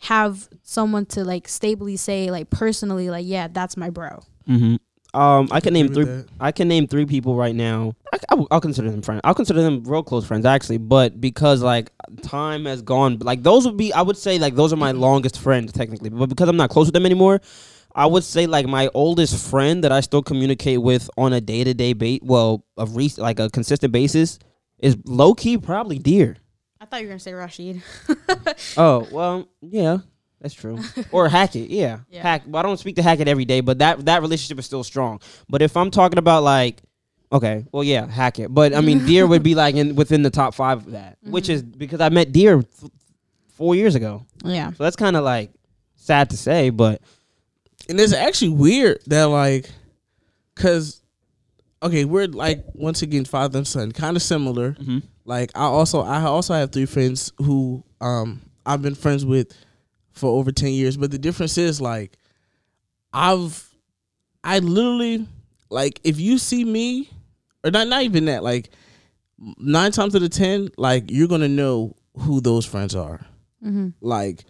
have someone to like stably say like personally like yeah that's my bro Mm-hmm. Um, I can name three. that. I can name three people right now. I, I, will consider them friends. I'll consider them real close friends actually. But because like time has gone, like those would be. I would say like those are my longest friends technically. But because I'm not close with them anymore, I would say like my oldest friend that I still communicate with on a day to day base. Well, a re- like a consistent basis is low key probably Dir. i thought you were gonna say rashid Oh well, yeah, that's true. or Hackett, yeah, Yeah. Hack. Well, I don't speak to Hackett every day, but that that relationship is still strong. But if I'm talking about like, okay, well, yeah, Hackett. But I mean, Dir would be like in within the top five of that, which mm-hmm. is because I met Dir th- four years ago. yeah So that's kind of like sad to say, but and it's actually weird that like because okay we're like once again father and son kind of similar Mhm. like i also i also have three friends who um i've been friends with for over 10 years but the difference is like i've i literally like if you see me or not not even that like nine times out of ten like you're gonna know who those friends are mm-hmm. like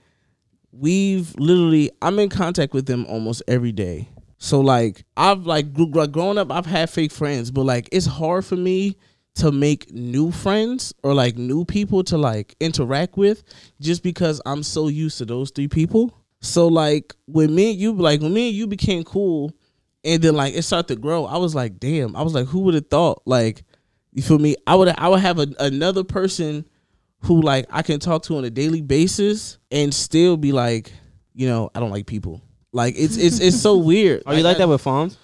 we've literally i'm in contact with them almost every day. So like i've like growing up i've had fake friends but like it's hard for me to make new friends or like new people to like interact with just because i'm so used to those three people. So like when me you like when me you became cool and then like it started to grow i was like damn i was like who would have thought like you feel me? I would i would have a, another person who like I can talk to on a daily basis and still be like, you know, I don't like people. Like it's it's it's so weird. are you like that with Fonz?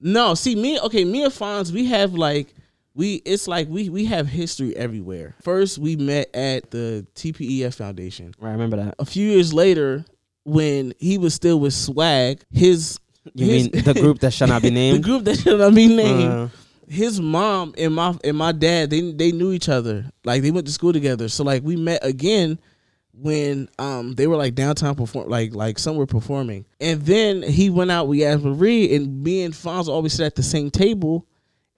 No, see me. Okay, me and Fonz, we have like we. It's like we we have history everywhere. First, we met at the TPEF Foundation. Right, I remember that. A few years later, when he was still with Swag, his You his- mean the group that shall not be named? the group that shall not be named Uh, his mom and my and my dad they they knew each other. Like they went to school together. So like we met again when um they were like downtown perform like like somewhere performing. And then he went out we asked Marie and me and Fonz always sit at the same table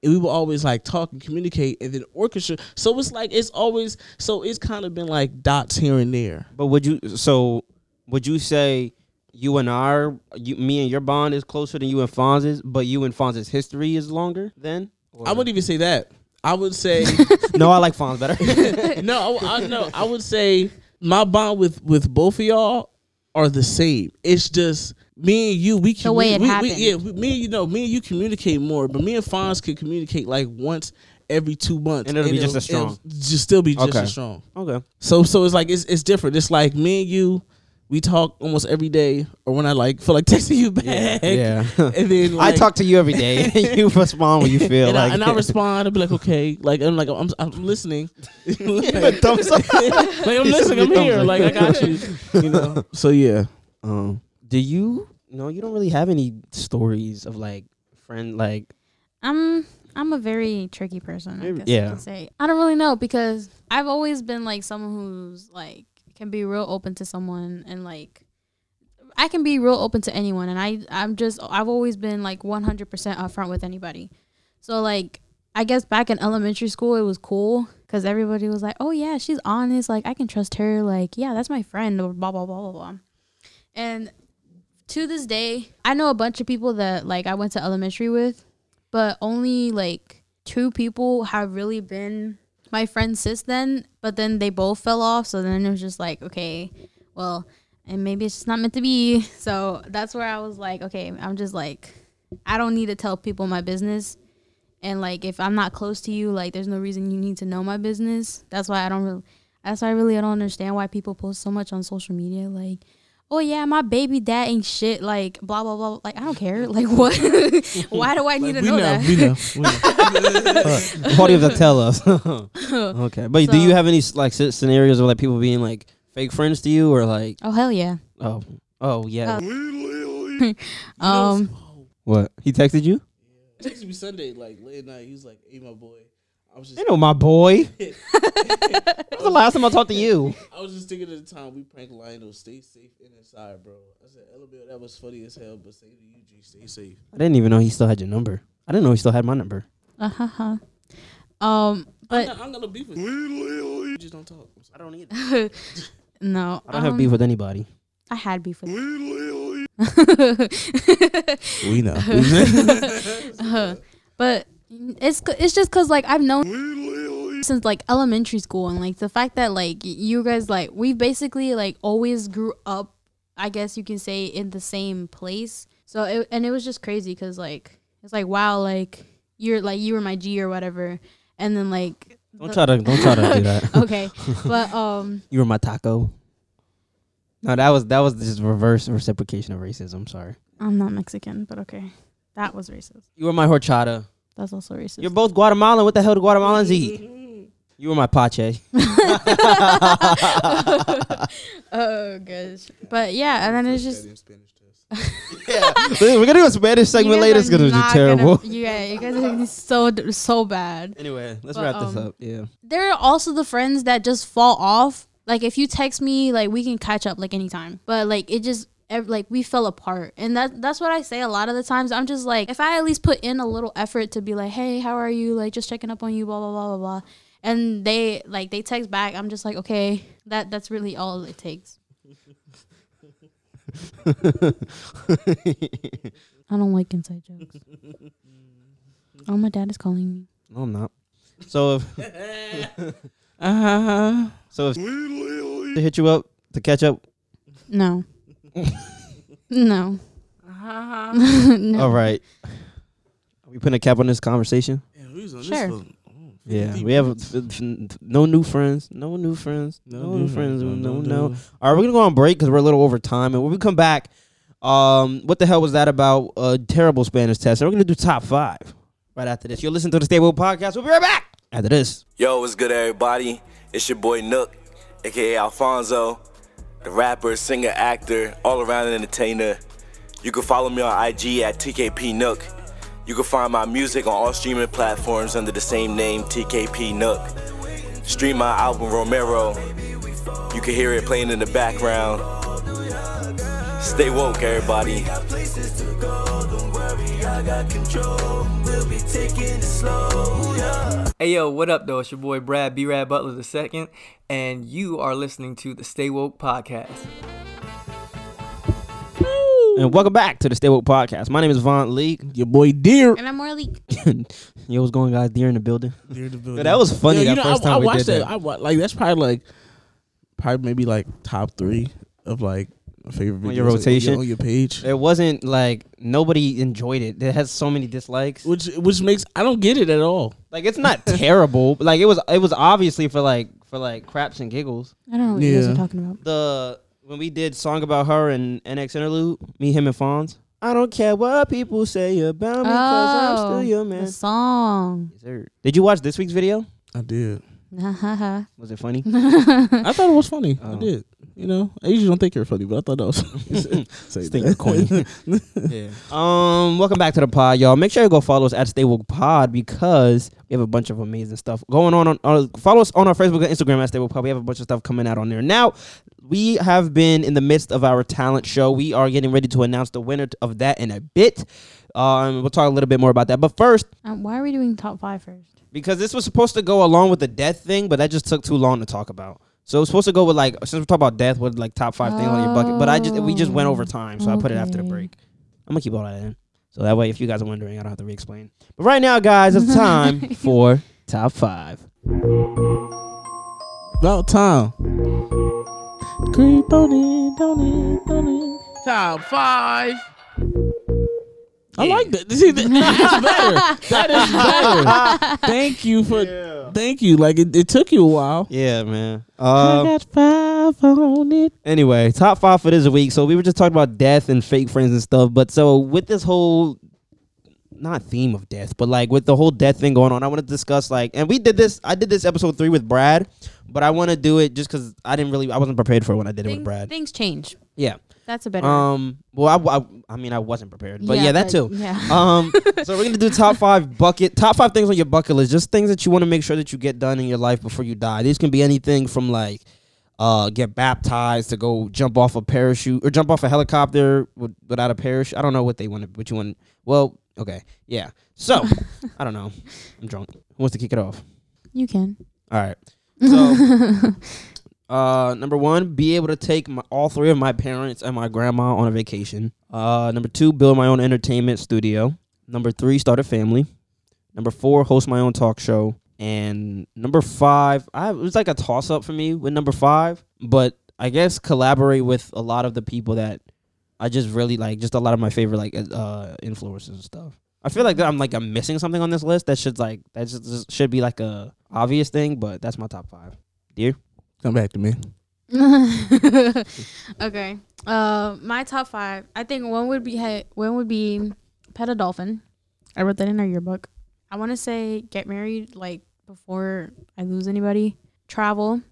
and we would always like talk and communicate and then orchestra. So it's like it's always so it's kind of been like dots here and there. But would you so would you say you and our you me and your bond is closer than you and Fonz's, but you and Fonz's history is longer then? I wouldn't even say that I would say no, I like Fonz better. no, I, I no, I would say my bond with with both of y'all are the same. It's just me and you. We can. The way it we, we- happened. yeah, we, me and you know, me and you communicate more, but me and Fonz can communicate like once every two months, And it'll be just as strong. just still be just Okay. as strong. okay. So so it's like it's it's different. It's like me and you. We talk almost every day, or when I like feel like texting you back. Yeah. and then I talk to you every day. and you respond when you feel and, like I, and I respond. I'll be like, okay, like I'm like I'm, I'm listening. Even thumbs up. like I'm listening. I'm here. Like I got you. You know. So yeah. Um, do you? No, you don't really have any stories of like friend like. I'm I'm a very tricky person. I guess yeah. I can say I don't really know because I've always been like someone who's like can be real open to someone and like I can be real open to anyone and I I'm just I've always been like 100% upfront with anybody. So like I guess back in elementary school it was cool cuz everybody was like, "Oh yeah, she's honest. Like I can trust her. Like yeah, that's my friend." Or blah blah blah blah blah. And to this day, I know a bunch of people that like I went to elementary with, but only like two people have really been my friends since then. But then they both fell off, so then it was just like, okay, well, and maybe it's just not meant to be. So that's where I was like, okay, I'm just like, I don't need to tell people my business. And like, if I'm not close to you, like, there's no reason you need to know my business. That's why I don't really. That's why I really don't understand why people post so much on social media, like oh yeah, my baby dad ain't shit. Like blah blah blah. Like I don't care. Like what? Why do I need to know, know, that? we know, we know. What do you have to tell us? okay, but do you have any like scenarios of like people being like fake friends to you or like Oh hell yeah. oh oh yeah Uh, Um, what he texted you? He texted me Sunday, like late at night. He was like, "Hey, my boy, I was just You know my boy. When was the last time I talked to you? I was just thinking at the time we pranked Lionel. Stay safe and inside, bro. I said, Elabelle, that was funny as hell, but say to you, G, stay safe. I didn't even know he still had your number. I didn't know he still had my number. Uh huh. Um, I'm, but not, I'm gonna beef with you. You just don't talk. I'm sorry. I don't either. no, I don't have um, beef with anybody. I had beef with. You. We know. Uh, but it's it's just cause like I've known since like elementary school and like the fact that like you guys like we basically like always grew up I guess you can say in the same place so it, and it was just crazy because like it's like wow like you're like you were my G or whatever and then like Don't the- try to don't try to do that. okay but um You were my taco. No, that was that was just reverse reciprocation of racism. Sorry. I'm not Mexican but okay that was racist You were my horchata. That's also racist You're both Guatemalan. What the hell do Guatemalans eat? You were my pache. oh gosh but yeah and then it's just That in Spanish test. yeah, we're gonna do a Spanish segment You guys later. It's gonna be terrible. Gonna, yeah, you guys are gonna be so so bad. Anyway, let's But, wrap this um, up. Yeah. There are also the friends that just fall off. Like if you text me, like we can catch up like anytime. But like it just ev- like we fell apart, and that that's what I say a lot of the times. I'm just like, if I at least put in a little effort to be like, hey, how are you? Like just checking up on you, blah blah blah blah blah. And they like they text back. I'm just like, okay, that that's really all it takes. I don't like inside jokes. Oh, my dad is calling me. No, I'm not. So if Uh-huh. so if to hit you up to catch up. No. no. no. All right. Are we putting a cap on this conversation? Yeah, on Sure. this one. Oh, Yeah, we have in no new friends, no new friends, no, No new new friends, friends, no, no, no. no. All right, we're gonna go on break because we're a little over time, and when we come back, um, what the hell was that about? A terrible Spanish test. And we're gonna do top five right after this. You're listening to the Stay Woke Podcast. We'll be right back after this. Yo, what's good, everybody? It's your boy Nook, aka Alfonso, the rapper, singer, actor, all around entertainer. You can follow me on IG at TKP Nook. You can find my music on all streaming platforms under the same name, TKP Nook. Stream my album Romero. You can hear it playing in the background. Stay woke, everybody. Hey yo, what up though? It's your boy Brad B Rad Butler II, and you are listening to the Stay Woke Podcast. And welcome back to the Stay Woke Podcast. My name is Vont Leak. Your boy Dir. And I'm Maura like, Yo, what's going, guys? Dir in the building. Dir in the Yo, building. that was funny. Yeah, that you know, first I, time I we watched did that. that. I wa- like that's probably like probably maybe like top three of like my favorite videos On your on rotation? on your page. It wasn't like nobody enjoyed it. It has so many dislikes. Which which makes I don't get it at all. Like it's not terrible. but, Like it was. It was obviously for like for like craps and giggles. I don't know what you guys are talking about. the when we did song about her and NX interlude, me, him, and Fonz. I don't care what people say about me, cause I'm still oh, your the man. song. Yes. Did you watch this week's video? I did. Haha. Was it funny? I thought it was funny. I Oh. did. You know, I usually don't think you're funny, but I thought that was funny. Say that. you're corny. yeah. Um. Welcome back to the pod, y'all. Make sure you go follow us at Stay Woke Pod because we have a bunch of amazing stuff going on. on, on follow us on our Facebook and Instagram at Stay Woke Pod. We have a bunch of stuff coming out on there now. We have been in the midst of our talent show. We are getting ready to announce the winner of that in a bit. Um, we'll talk a little bit more about that. But first, Um, why are we doing top five first? Because this was supposed to go along with the death thing, but that just took too long to talk about. So it's supposed to go with like since we're talking about death with like top five things on your bucket. But I just we just went over time, so I put it after the Okay. break. I'm gonna keep all that in. So that way if you guys are wondering, I don't have to re explain. But right now, guys, it's time for top five. About time. Creep on in, on in, on in. Top five. I like that. See, that- that is better. That is better. Thank you for. Thank you. Like it, it took you a while. Yeah, man. I Um, got five on it. anyway, top five for this week. So we were just talking about death and fake friends and stuff. But so with this whole not theme of death, but like with the whole death thing going on, I want to discuss like, and we did this. I did this episode three with Brad, but I want to do it just because I didn't really, I wasn't prepared for it when I did it with Brad. things change. Yeah. That's a better. Um, well, I, I, I mean, I wasn't prepared, but yeah, that but- too. Yeah. Um, so we're gonna do top five bucket, top five things on your bucket list. Just things that you want to make sure that you get done in your life before you die. These can be anything from like, uh, get baptized to go jump off a parachute or jump off a helicopter with, without a parachute. I don't know what they want to, what you want. Well, okay, yeah. So I don't know. I'm drunk. Who wants to kick it off? you can. All right. So, uh, number one, be able to take my, all three of my parents and my grandma on a vacation. Uh, number two, build my own entertainment studio. Number three, start a family. Number four, host my own talk show. And number five, I it was like a toss up for me with number five, but I guess collaborate with a lot of the people that I just really like, just a lot of my favorite like uh influencers and stuff. I feel like I'm like I'm missing something on this list that should like that just, just should be like a obvious thing, but that's my top five. Dir, Come back to me. okay. Uh, my top five. I think one would be he- one would be pet a dolphin. I wrote that in our yearbook. I want to say get married like before I lose anybody. Travel.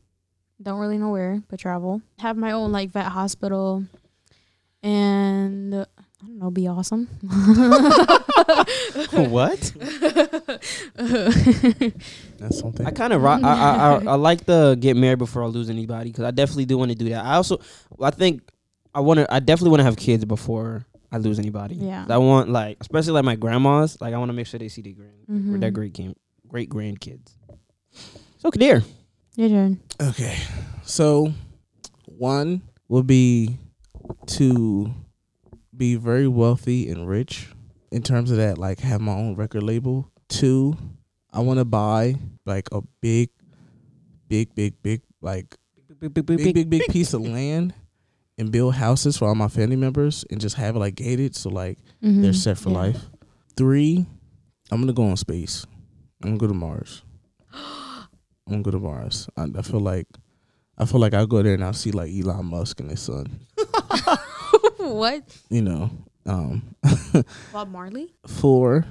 Don't really know where, but travel. Have my own like vet hospital, and uh, I don't know, be awesome. what? That's something. I kind of I, I, I I like the get married before I lose anybody because I definitely do want to do that. I also I think I want to I definitely want to have kids before I lose anybody. Yeah. I want like especially like my grandmas like I want to make sure they see their grand or their great game great grandkids. So Khadir, Your turn. Okay. So one would be to be very wealthy and rich in terms of that, like have my own record label. Two, I want to buy like a big, big, big, big, like big, big, big piece of land and build houses for all my family members and just have it like gated so like they're Mhm. set for Yeah. life. Three, I'm gonna go on space. I'm gonna go to Mars. I'm gonna go to Mars. I, I feel like I feel like I'll go there and I'll see like Elon Musk and his son. what? You know. Um Bob Marley? four,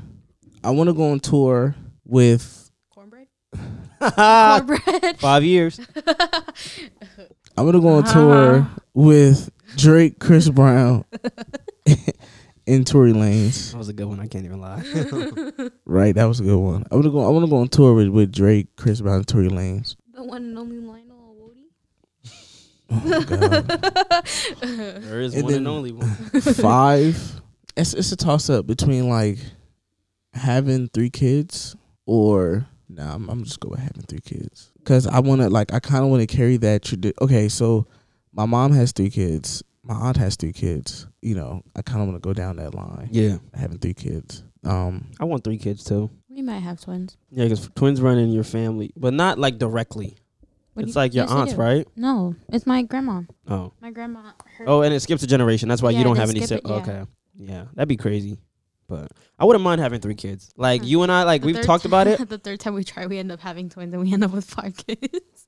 I wanna go on tour with Cornbread? cornbread. five years. I'm gonna go on tour with Drake, Chris Brown, and Tory Lanez. That was a good one. I can't even lie. Right, that was a good one. I'm gonna go. I want to go on tour with, with Drake, Chris Brown, and Tory Lanez. the one and only Lionel Woody? Oh God. there is And one and only one. Five. It's it's a toss up between like having three kids or nah. I'm, I'm just going with having three kids because I want to like I kind of want to carry that tradition. Okay, so my mom has three kids. My aunt has three kids. You know, I kind of want to go down that line. Yeah, Having three kids. Um, I want three kids too. We might have twins. Yeah, because twins run in your family, but not like directly. What it's you- like your yes, aunts, do. right? No, it's my grandma. Oh, My grandma. Her oh, and it skips a generation. That's why Yeah, you don't have any. skip Si- it, yeah. Okay, yeah, that'd be crazy. But I wouldn't mind having three kids. Like Huh. you and I, like The we've third talked ti- about it. the third time we try, we end up having twins, and we end up with five kids.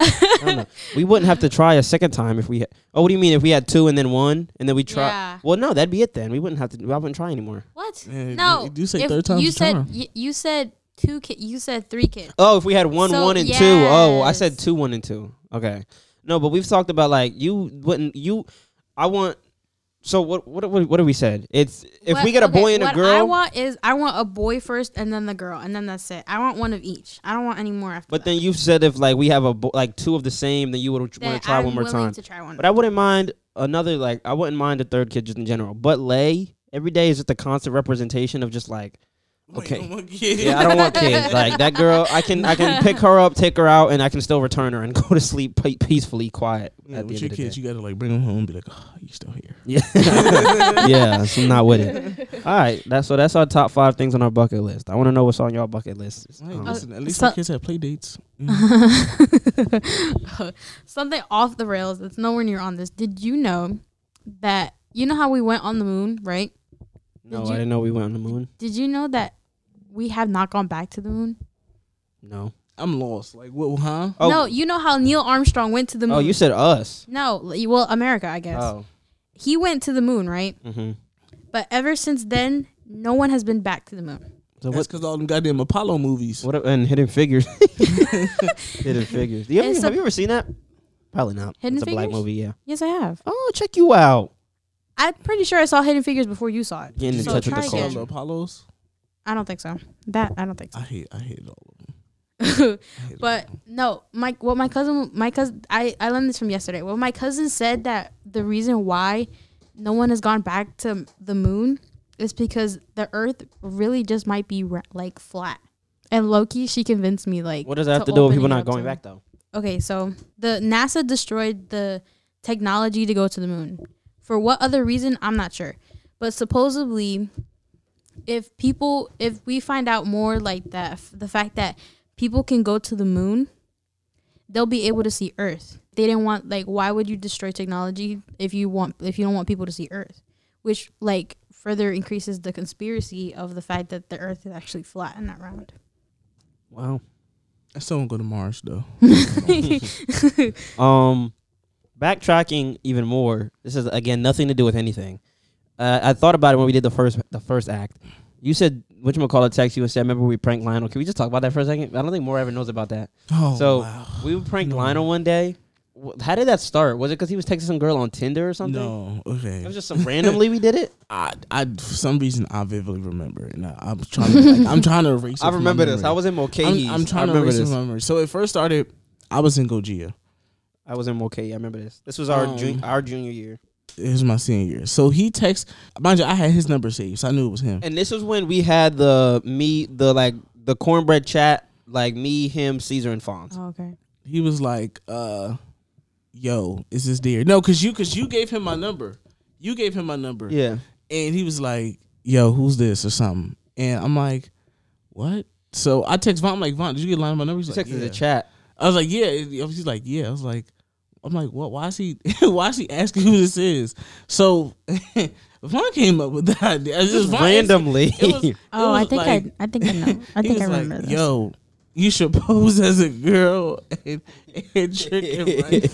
I don't know. We wouldn't have to try a second time if we. Had, oh, what do you mean if we had two and then one and then we try? Yeah. Well, no, that'd be it then. We wouldn't have to. I wouldn't try anymore. What? Yeah, no, you do say if third time's you a said charm. y- you said two kids. You said three kids. Oh, if we had one, So, one, and two. Oh, I said yes. two, one, and two. Okay. No, but we've talked about like you wouldn't you. I want. So what? What? What, what have we said? It's if What- we get a okay, boy and a girl. what I want is I want a boy first, and then the girl, and then that's it. I want one of each. I don't want any more after. but that. then you said if like we have a bo- like two of the same, then you would want to try one more time. To try one. But I wouldn't mind another like I wouldn't mind a third kid just in general. But Lay every day is just a constant representation of just like Okay. yeah, I don't want kids. Like that girl, I can I can pick her up, take her out, and I can still return her and go to sleep pe- peacefully, quiet. Yeah, at the with end your of the kids, day. you gotta like bring them home and be like, oh, you still here. Yeah, yeah. So I'm not with it. All right, that's so that's our top five things on our bucket list. I want to know what's on your bucket list. Hey, Um, listen, at least so- kids have play dates. Something off the rails that's nowhere near on this. Did you know that you know how we went on the moon, right? no, did I didn't know we went on the moon. Did you know that we have not gone back to the moon? No. I'm lost. Like, what? Huh? Oh, No, you know how Neil Armstrong went to the moon. oh, you said us. no, well, America, I guess. Oh, He went to the moon, right? mm-hmm. But ever since then, no one has been back to the moon. So That's because all them goddamn Apollo movies. What? And Hidden Figures. Hidden Figures. Do you ever, It's a- have you ever seen that? Probably not. Hidden it's a black movie. Yeah. Yes, I have. Oh, check you out. I'm pretty sure I saw Hidden Figures before you saw it. Getting in So touch with the again. The culture. Apollos. I don't think so. That I don't think so. I hate. I hate all of them. so. I hate but no, my what my cousin, my cousin, I I learned this from yesterday. Well, my cousin said that the reason why no one has gone back to the moon is because the Earth really just might be ra- like flat. And lowkey, she convinced me like. What does that have to to do with people not going back though? Okay, so the NASA destroyed the technology to go to the moon. For what other reason, I'm not sure. But supposedly if people if we find out more like that f- the fact that people can go to the moon, they'll be able to see Earth. They didn't want like why would you destroy technology if you want if you don't want people to see Earth? Which like further increases the conspiracy of the fact that the Earth is actually flat and not round. Wow. I still won't go to Mars though. Um, backtracking even more. This is again nothing to do with anything. Uh, I thought about it when we did the first the first act. You said which call a text you and said, "Remember we pranked Lionel." Can we just talk about that for a second? I don't think Maura ever knows about that. Oh so wow. we pranked Lionel one day. How did that start? Was it because he was texting some girl on Tinder or something? No, okay. It was just some randomly we did it. I, I, for some reason, I vividly remember it. And I, I'm trying to, like, I'm trying to erase. I remember this. I was in Mulcahy's. I'm, I'm I trying to remember erase this. my memory. So it first started. I was in Gojia. I was in Mulcahy. I remember this. This was our Um, jun- our junior year, It was my senior year. So he texts. Mind you, I had his number saved, so I knew it was him. and this was when we had the me the like the cornbread chat like me him Caesar and Fonz. Oh, okay. He was like, uh, "Yo, is this Dir?" No, cause you, cause you gave him my number. You gave him my number. Yeah. and he was like, "Yo, who's this?" or something, and I'm like, "What?" So I text Vont. I'm like, "Vont, did you get a line of my number?" He's He like, texted the chat. I was like, "Yeah." He's like, "Yeah." I was like, "I'm like, what? Why is he? why is he asking who this is?" So Vont came up with that idea. It's Just Vont randomly. it was- it Oh, I think like- I I think I know. I think I remember like, this. Yo, you should pose as a girl and, and trick him, right?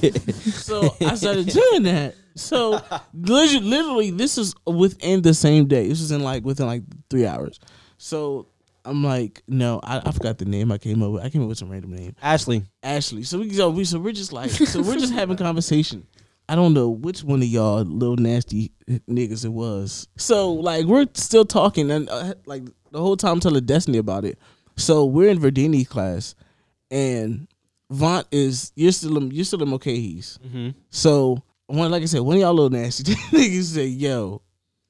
so I started doing that. So literally, literally, this is within the same day. This was in like within like three hours. So I'm like, no, I, I forgot the name I came up with. I came up with some random name, Ashley. Ashley. So we so we so we're just like so we're just having conversation. I don't know which one of y'all little nasty niggas it was. So like we're still talking and uh, like the whole time telling Destiny about it. So we're in Verdini class, and Vont is you're still you're still in Mulcahy's. Mm-hmm. So one like I said, one of y'all little nasty niggas say, "Yo,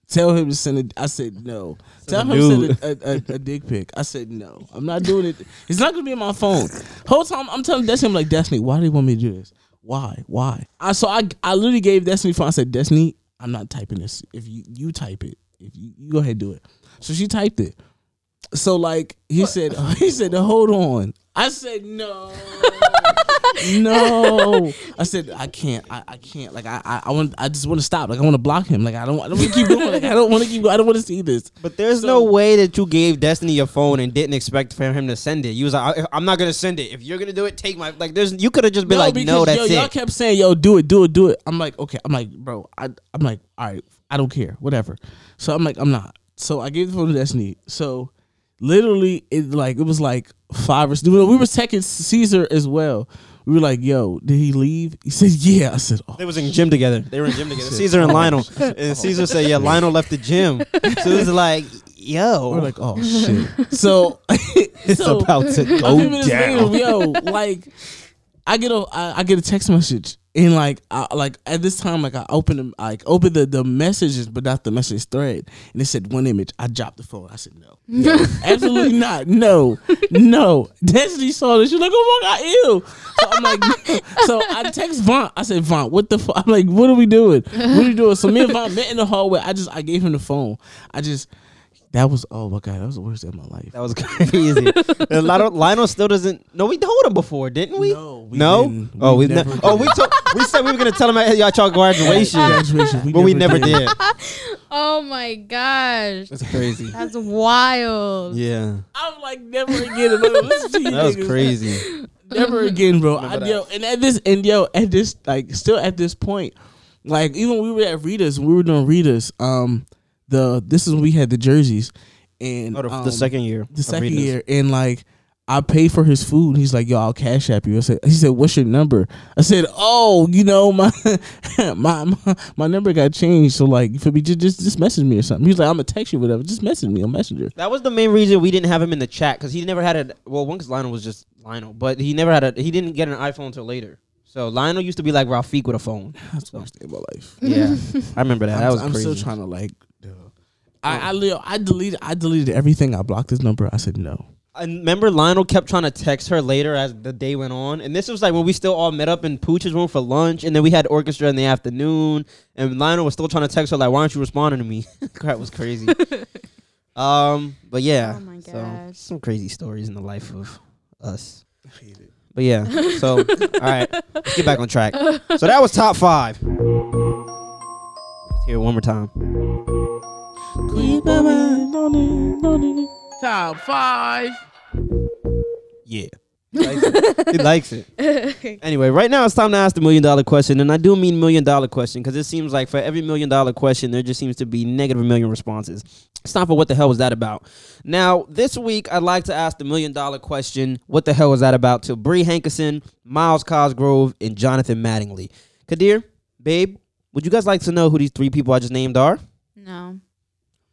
tell him to send it." I said, "No." Tell him to send a, a, a, a dick pic. I said, "No, I'm not doing it. It's not gonna be on my phone." Whole time I'm telling Destiny, I'm like, "Destiny, why do you want me to do this? Why? Why?" I so I I literally gave Destiny phone. I said, "Destiny, I'm not typing this. If you you type it, if you, you go ahead and do it." So she typed it. So like he said, he said, "Hold on." I said, "No." no, I said I can't. I, I can't. Like I, I, I want. I just want to stop. Like I want to block him. Like I don't. I don't want to keep going. Like I don't want to keep. I don't want to see this. But there's So- no way that you gave Destiny your phone and didn't expect for him to send it. You was like, I, I'm not gonna send it. If you're gonna do it, take my like. There's you could have just been like, no, that's yo, it. y'all kept saying, "Yo, do it, do it, do it." I'm like, okay. I'm like, bro. I, I'm like, all right. I don't care. Whatever. So I'm like, I'm not. So I gave the phone to Destiny. So literally, it like it was like five or we were texting Caesar as well. We were like, "Yo, did he leave?" He said, "Yeah." I said, "Oh." They was in gym together. They were in gym together. Caesar and Lionel. And Caesar said, "Yeah, Lionel left the gym." So it was like, "Yo, We're like, oh shit. So it's so, about to go down." later, yo, like I get a I, I get a text message and like I like at this time like I opened them like opened the, the messages but not the message thread and it said one image. I dropped the phone. I said no, no absolutely not. No, no. Destiny saw this. She's like, oh my god, ew. So I'm like, so I text Vont. I said, Vont, what the fuck? I'm like, what are we doing? What are we doing? So me and Vont met in the hallway. I just I gave him the phone. I just that was oh my god, that was the worst day of my life. That was crazy. And Lionel, Lionel still doesn't. No, we told him before, didn't we? No, we no. didn't. Oh, We we never never. Oh, we told. We said we were gonna tell him at y'all y'all graduation, Graduation, but we never did. Oh my gosh. That's crazy. That's wild. Yeah, I'm like never again. Bro. Listen to you that was crazy. Never again, bro. I, yo, and at this and yo, at this like still at this point, like even when we were at Rita's, we were doing Rita's, um, the this is when we had the jerseys, and Oh, the, um, the second year. the second Rita's. year, and like I paid for his food. He's like, "Yo, I'll cash app you." I said, "He said, what's your number?" I said, "Oh, you know my my my, my number got changed. So like, for me, just, just just message me or something." He's like, "I'm gonna text you, whatever. Just message me on Messenger." That was the main reason we didn't have him in the chat because he never had a well, one because Lionel was just Lionel, but he never had a he didn't get an iPhone until later. So Lionel used to be like Rafiq with a phone. That's the worst day of my life. Yeah, I remember that. I'm, That was I'm crazy. still trying to like. duh. I I, li- I deleted I deleted everything. I blocked his number. I said no. I remember Lionel kept trying to text her later as the day went on, and this was like when we still all met up in Pooch's room for lunch, and then we had orchestra in the afternoon, and Lionel was still trying to text her like, "Why aren't you responding to me?" that was crazy. um, but yeah, Oh my so gosh. some crazy stories in the life of us. But yeah, so all right, let's get back on track. So that was top five. Let's hear it one more time. Top five. Yeah. He likes it. he likes it. Anyway, right now it's time to ask the million dollar question. And I do mean million dollar question because it seems like for every million dollar question, there just seems to be negative a million responses. It's time for what the hell was that about? Now, this week, I'd like to ask the million dollar question what the hell was that about to Bree Hankison, Myles Cosgrove, and Jonathan Mattingly. Khadir, babe, would you guys like to know who these three people I just named are? No.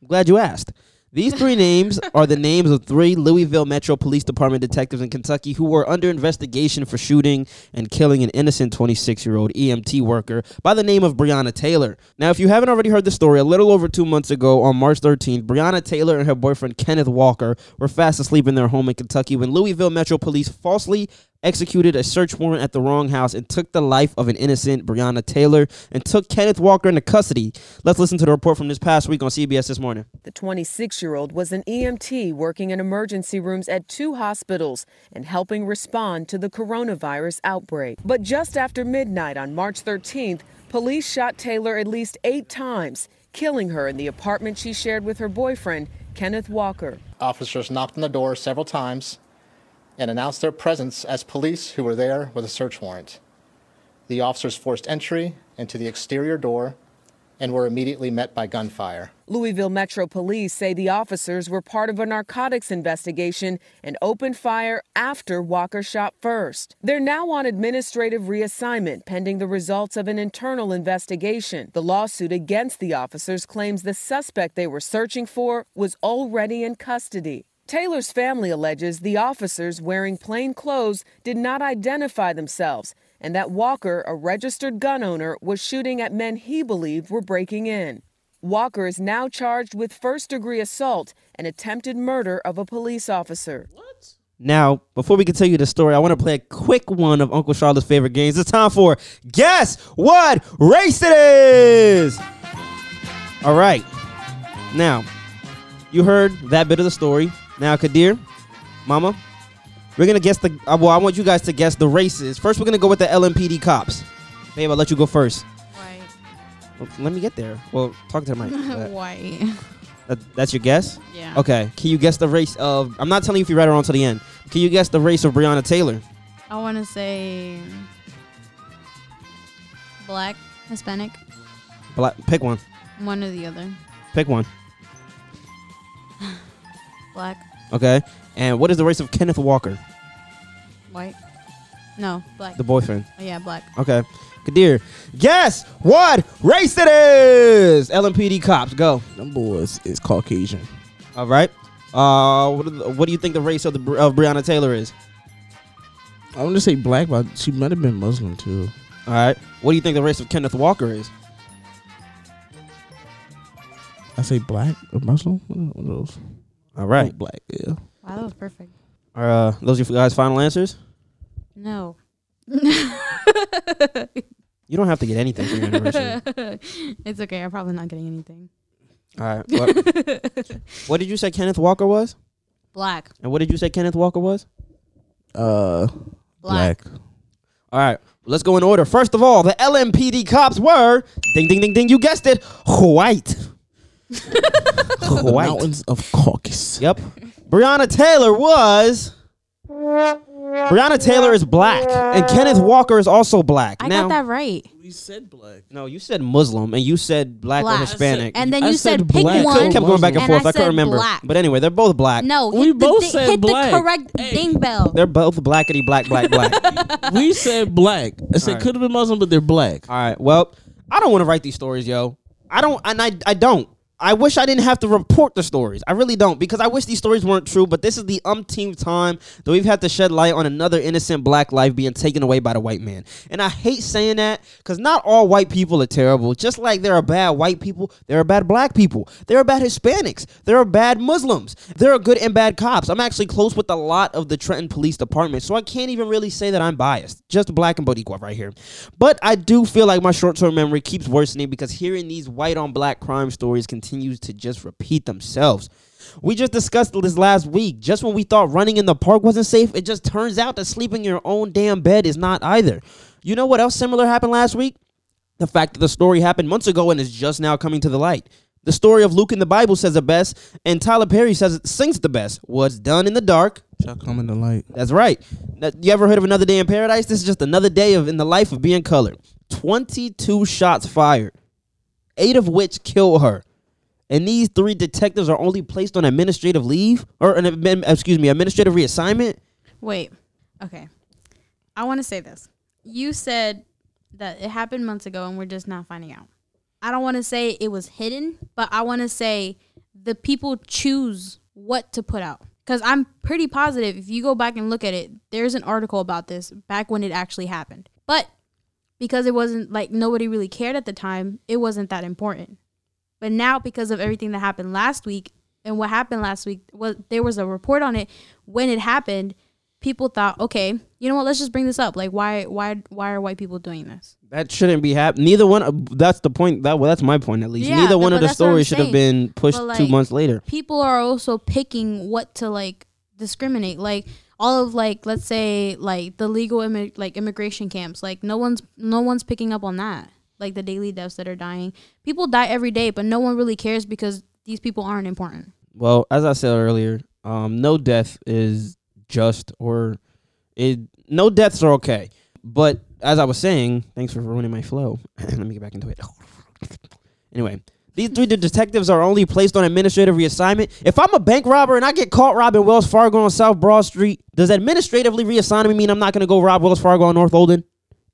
I'm glad you asked. These three names are the names of three Louisville Metro Police Department detectives in Kentucky who were under investigation for shooting and killing an innocent 26 year old EMT worker by the name of Breonna Taylor. Now, if you haven't already heard the story, a little over two months ago on March 13th, Breonna Taylor and her boyfriend Kenneth Walker were fast asleep in their home in Kentucky when Louisville Metro Police falsely executed a search warrant at the wrong house and took the life of an innocent Breonna Taylor and took Kenneth Walker into custody. Let's listen to the report from this past week on CBS this morning. The 26 year old was an EMT working in emergency rooms at two hospitals and helping respond to the coronavirus outbreak. But just after midnight on March 13th, police shot Taylor at least eight times, killing her in the apartment she shared with her boyfriend, Kenneth Walker. Officers knocked on the door several times and announced their presence as police who were there with a search warrant. The officers forced entry into the exterior door and were immediately met by gunfire. Louisville Metro Police say the officers were part of a narcotics investigation and opened fire after Walker shot first. They're now on administrative reassignment pending the results of an internal investigation. The lawsuit against the officers claims the suspect they were searching for was already in custody. Taylor's family alleges the officers wearing plain clothes did not identify themselves and that Walker, a registered gun owner, was shooting at men he believed were breaking in. Walker is now charged with first degree assault and attempted murder of a police officer. What? Now, before we continue the story, I want to play a quick one of Uncle Charlotte's favorite games. It's time for Guess What Race It Is! All right. Now, you heard that bit of the story. Now, Khadir, Mama, we're going to guess the. Uh, well, I want you guys to guess the races. First, we're going to go with the LMPD cops. Babe, I'll let you go first. White. Well, let me get there. Well, talk to the mic. Uh, White. that- that's your guess? Yeah. Okay. Can you guess the race of. I'm not telling you if you read it on to the end. Can you guess the race of Breonna Taylor? I want to say black, Hispanic, Black, pick one. one or the other. Pick one. Black, Okay. And what is the race of Kenneth Walker, white. No, black. the boyfriend? oh, yeah, black. Okay. Khadir, guess what race it is? LMPD cops, go. Them boys is Caucasian. All right. Uh, what, are the- what do you think the race of the Bri- of Breonna Taylor is? I want to say black, but she might have been Muslim too. All right. What do you think the race of Kenneth Walker is? I say black or Muslim. One of those. All right. Black. Yeah. Wow, that was perfect. Are uh, those your guys' final answers? No. You don't have to get anything for your anniversary. it's okay. I'm probably not getting anything. All right. What, what did you say Kenneth Walker was? Black. And what did you say Kenneth Walker was? Uh, Black. black. All right, let's go in order. First of all, the LMPD cops were ding ding ding ding. You guessed it, white. The white. mountains of Caucasus. Yep. Breonna Taylor was Breonna Taylor is black, and Kenneth Walker is also black. I now, got that right. We said black. no, you said Muslim, and you said black, or Black. Hispanic. And then I you said said pick black. one. I kept going back and and forth. I I, couldn't remember. black. But anyway, they're both black. No, We the, both di- said hit black. the correct Hey. ding bell. They're both blackety black, black, black. we said black. I said Alright. could have been Muslim, but they're black. All right. Well, I don't want to write these stories, yo. I don't, and I, I don't. I wish I didn't have to report the stories. I really don't because I wish these stories weren't true. But this is the umpteenth time that we've had to shed light on another innocent black life being taken away by the white man. And I hate saying that because not all white people are terrible. Just like there are bad white people, there are bad black people. There are bad Hispanics. There are bad Muslims. There are good and bad cops. I'm actually close with a lot of the Trenton Police Department, so I can't even really say that I'm biased. Just black and Boricua right here. But I do feel like my short-term memory keeps worsening because hearing these white on black crime stories continues to just repeat themselves. We just discussed this last week. Just when we thought running in the park wasn't safe, it just turns out that sleeping in your own damn bed is not either. You know what else similar happened last week? The fact that the story happened months ago and is just now coming to the light. The story of Luke in the Bible says the best, and Tyler Perry says it sings the best. What's done in the dark Shall come in the light. that's right. Now, You ever heard of another day in paradise? This is just another day of in the life of being colored. Twenty-two shots fired, eight of which kill her, and these three detectives are only placed on administrative leave or an excuse me, administrative reassignment. Wait. Okay. I want to say this. You said that it happened months ago and we're just not finding out. I don't want to say it was hidden, but I want to say the people choose what to put out. Because I'm pretty positive if you go back and look at it, there's an article about this back when it actually happened. But because it wasn't like nobody really cared at the time, it wasn't that important. But now, because of everything that happened last week and what happened last week, was there was a report on it when it happened. People thought, okay, you know what? Let's just bring this up. Like, why, why, why are white people doing this? That shouldn't be happening. Neither one. That's the point. That well, that's my point at least. Yeah, Neither one of the that's what I'm stories should have been pushed But, two months later. People are also picking what to like discriminate. Like all of like, let's say like the legal immi- like immigration camps. Like no one's no one's picking up on that. Like the daily deaths that are dying. People die every day, but no one really cares because these people aren't important. Well, as I said earlier, um, no death is just or it. No deaths are okay. But as I was saying, thanks for ruining my flow. Let me get back into it. anyway, these three detectives are only placed on administrative reassignment. If I'm a bank robber and I get caught robbing Wells Fargo on South Broad Street, does administratively reassign me mean I'm not going to go rob Wells Fargo on North Olden?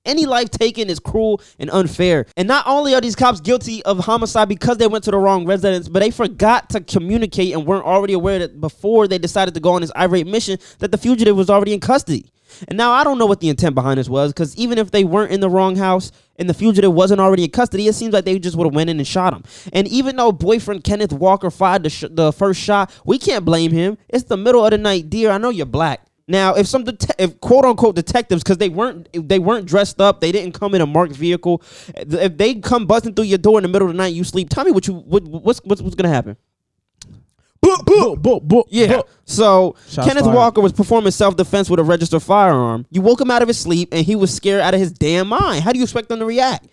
Any life taken is cruel and unfair. And not only are these cops guilty of homicide because they went to the wrong residence, but they forgot to communicate and weren't already aware that before they decided to go on this irate mission that the fugitive was already in custody. And now I don't know what the intent behind this was because even if they weren't in the wrong house and the fugitive wasn't already in custody, it seems like they just would have went in and shot him. And even though boyfriend Kenneth Walker fired the, sh- the first shot, we can't blame him. It's the middle of the night, dear. I know you're black. Now, if some det- if quote unquote detectives, because they weren't they weren't dressed up, they didn't come in a marked vehicle. If they come busting through your door in the middle of the night, you sleep. Tell me what you what, what's what's what's gonna happen? Yeah. So Shots Kenneth fired. Walker was performing self defense with a registered firearm. You woke him out of his sleep, and he was scared out of his damn mind. How do you expect them to react?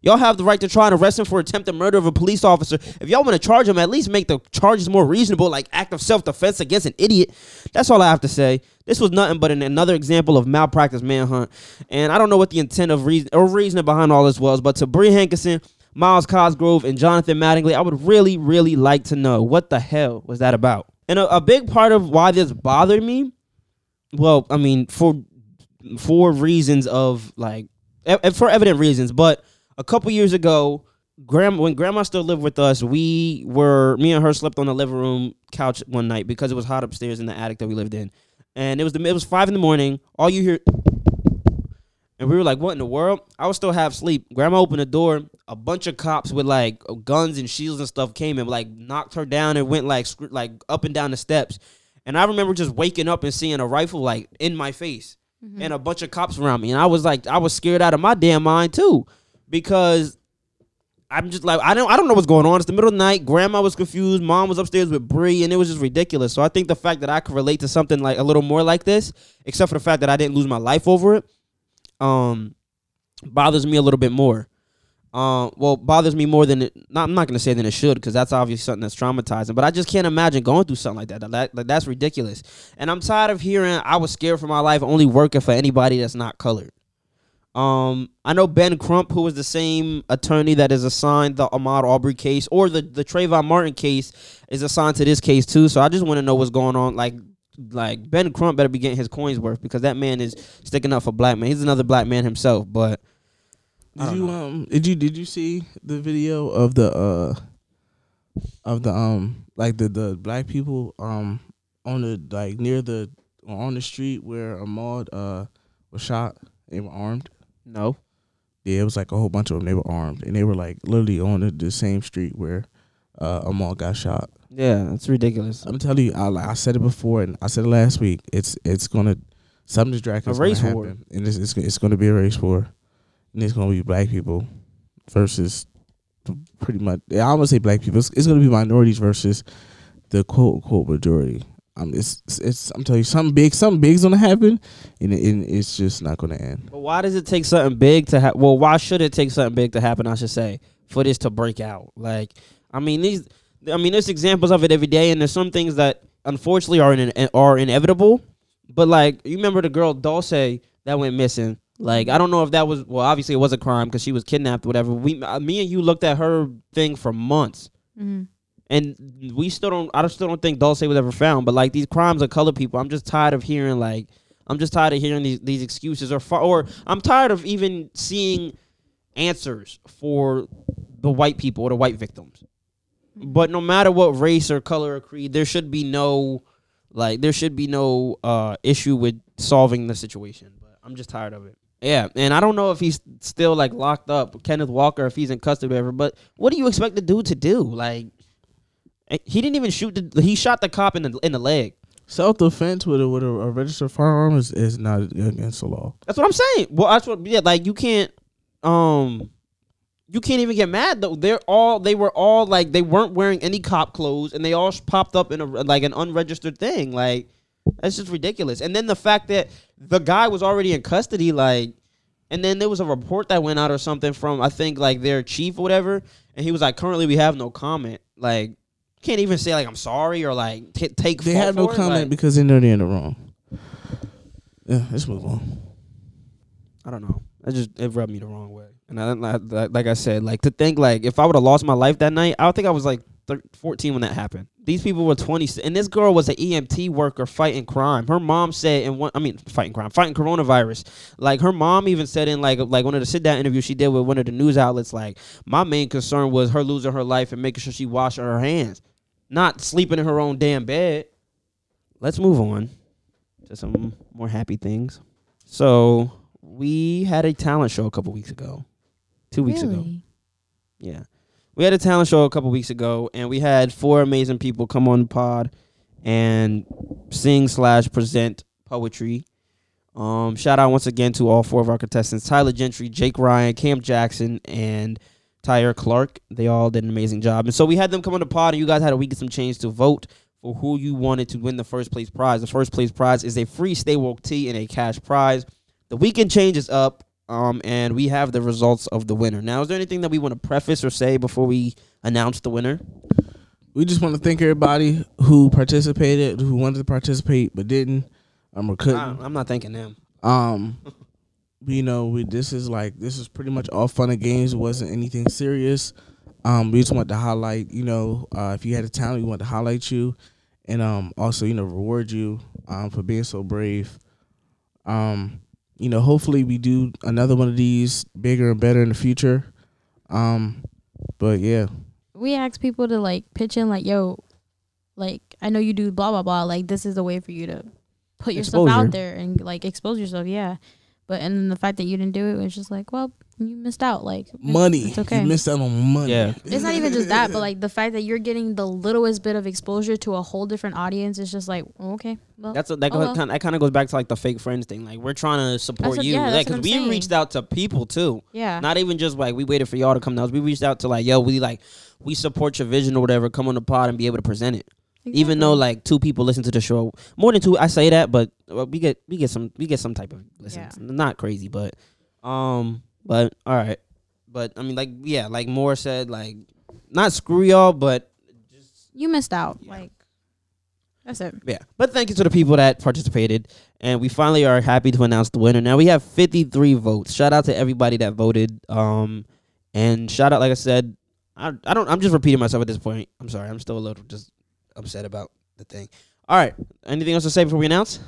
Y'all have the right to try and arrest him for attempted murder of a police officer. If y'all want to charge him, at least make the charges more reasonable, like act of self defense against an idiot. That's all I have to say. This was nothing but an, another example of malpractice manhunt, and I don't know what the intent of reason or reasoning behind all this was. But to Bree Hankison, Myles Cosgrove, and Jonathan Mattingly, I would really, really like to know what the hell was that about. And a, a big part of why this bothered me, well, I mean, for for reasons of like e- for evident reasons, but a couple years ago, grandma when grandma still lived with us, we were me and her slept on the living room couch one night because it was hot upstairs in the attic that we lived in, and it was the it was five in the morning. All you hear. And we were like, "What in the world?" I was still half asleep. Grandma opened the door. A bunch of cops with like guns and shields and stuff came and like knocked her down and went like like up and down the steps. And I remember just waking up and seeing a rifle like in my face mm-hmm. and a bunch of cops around me. And I was like, I was scared out of my damn mind too, because I'm just like, I don't, I don't know what's going on. It's the middle of the night. Grandma was confused. Mom was upstairs with Bree, and it was just ridiculous. So I think the fact that I could relate to something like a little more like this, except for the fact that I didn't lose my life over it, um, bothers me a little bit more. Um, well, bothers me more than it. Not, I'm not gonna say than it should because that's obviously something that's traumatizing. But I just can't imagine going through something like that. That, that. like, That's ridiculous. And I'm tired of hearing I was scared for my life only working for anybody that's not colored. Um, I know Ben Crump, who was the same attorney that is assigned the Ahmaud Arbery case or the the Trayvon Martin case is assigned to this case too. So I just want to know what's going on. Like, like Ben Crump better be getting his coins worth because that man is sticking up for black man. He's another black man himself, but. Did you know. um did you did you see the video of the uh of the um like the the black people um on the like near the on the street where Ahmaud uh was shot? They were armed. No. Yeah, it was like a whole bunch of them. They were armed and they were like literally on the, the same street where uh Ahmaud got shot. Yeah, it's ridiculous. I'm telling you, I like I said it before and I said it last week. It's it's gonna something's drastic. A race war. happen, and it's, it's it's gonna be a race war, and it's gonna be black people versus pretty much. I almost say black people. It's, it's gonna be minorities versus the quote unquote majority. Um, it's, it's it's I'm telling you something big, something big's gonna happen, and, it, and it's just not gonna end. But why does it take something big to happen? Well, why should it take something big to happen? I should say for this to break out. Like, I mean these. I mean, there's examples of it every day, and there's some things that unfortunately are in, are inevitable. But like, you remember the girl Dulce that went missing? Like, I don't know if that was well. Obviously, it was a crime because she was kidnapped. Whatever. We, uh, me and you looked at her thing for months. hmm and we still don't I still don't think Dulce was ever found. But like these crimes of color people, I'm just tired of hearing like I'm just tired of hearing these these excuses or or I'm tired of even seeing answers for the white people or the white victims. But no matter what race or color or creed, there should be no like there should be no uh issue with solving the situation. But I'm just tired of it. Yeah, and I don't know if he's still like locked up, Kenneth Walker, if he's in custody or whatever. But what do you expect the dude to do? Like, he didn't even shoot the. He shot the cop in the in the leg. Self defense with a with a, a registered firearm is, is not against the law. That's what I'm saying. Well, that's what. Yeah, like you can't. Um, you can't even get mad though. They're all. They were all like they weren't wearing any cop clothes, and they all popped up in a like an unregistered thing. Like that's just ridiculous. And then the fact that the guy was already in custody, like, and then there was a report that went out or something from I think like their chief or whatever, and he was like, currently we have no comment. Like, can't even say like I'm sorry or like t- take. They have no comment Like, because they know they're in the wrong. Yeah, let's move on. I don't know. That just it rubbed me the wrong way. And I, I like, like I said, like to think like if I would have lost my life that night, I don't think I was like thir 14 when that happened. These people were 20, and this girl was an EMT worker fighting crime. Her mom said, in one, I mean, fighting crime, fighting coronavirus. Like her mom even said in like like one of the sit down interviews she did with one of the news outlets, like my main concern was her losing her life and making sure she washed her hands, not sleeping in her own damn bed. Let's move on to some more happy things. So we had a talent show a couple weeks ago, two weeks ago. Really? Yeah. We had a talent show a couple weeks ago, and we had four amazing people come on the pod and sing slash present poetry. Um, shout out once again to all four of our contestants: Tyler Gentry, Jake Ryan, Cam Jackson, and Tyre Clark. They all did an amazing job, and so we had them come on the pod, and you guys had a week some change to vote for who you wanted to win the first place prize. The first place prize is a free Stay Woke tee and a cash prize. The weekend change is up, um, and we have the results of the winner. Now, is there anything that we want to preface or say before we announce the winner? We just want to thank everybody who participated, who wanted to participate but didn't, um, or couldn't. I, I'm not thanking them. Um, you know, we this is like this is pretty much all fun and games. It wasn't anything serious. Um, we just want to highlight, you know, uh, if you had a talent, we want to highlight you, and um, also you know reward you um for being so brave. Um, you know, hopefully we do another one of these bigger and better in the future. Um, but yeah, We ask people to like pitch in, like, yo, like I know you do blah blah blah. Like this is a way for you to put yourself Exposure. out there and like expose yourself. Yeah, but and then the fact that you didn't do it was just like, well, you missed out. Like money. It's okay. You missed out on money. Yeah. it's not even just that, but like the fact that you're getting the littlest bit of exposure to a whole different audience is just like, oh, okay, well, That's a, that, oh, well. kind, that kind of goes back to like the fake friends thing. Like we're trying to support what- you, yeah, that's because what I'm we saying. reached out to people too. yeah, Not even just like we waited for y'all to come to us. We reached out to like, yo, we like we support your vision or whatever. Come on the pod and be able to present it. Even though like two people listen to the show, more than two, I say that, but uh, we get we get some we get some type of listens. Not crazy, but um, but all right. But I mean, like, yeah, like Maura said, like, not screw y'all, but You missed out. Like that's it. yeah. But thank you to the people that participated, and we finally are happy to announce the winner. Now we have 53 votes. Shout out to everybody that voted. Um, and shout out, like I said, I I don't. I'm just repeating myself at this point. I'm sorry. I'm still a little just upset about the thing. All right. Anything else to say before we announce?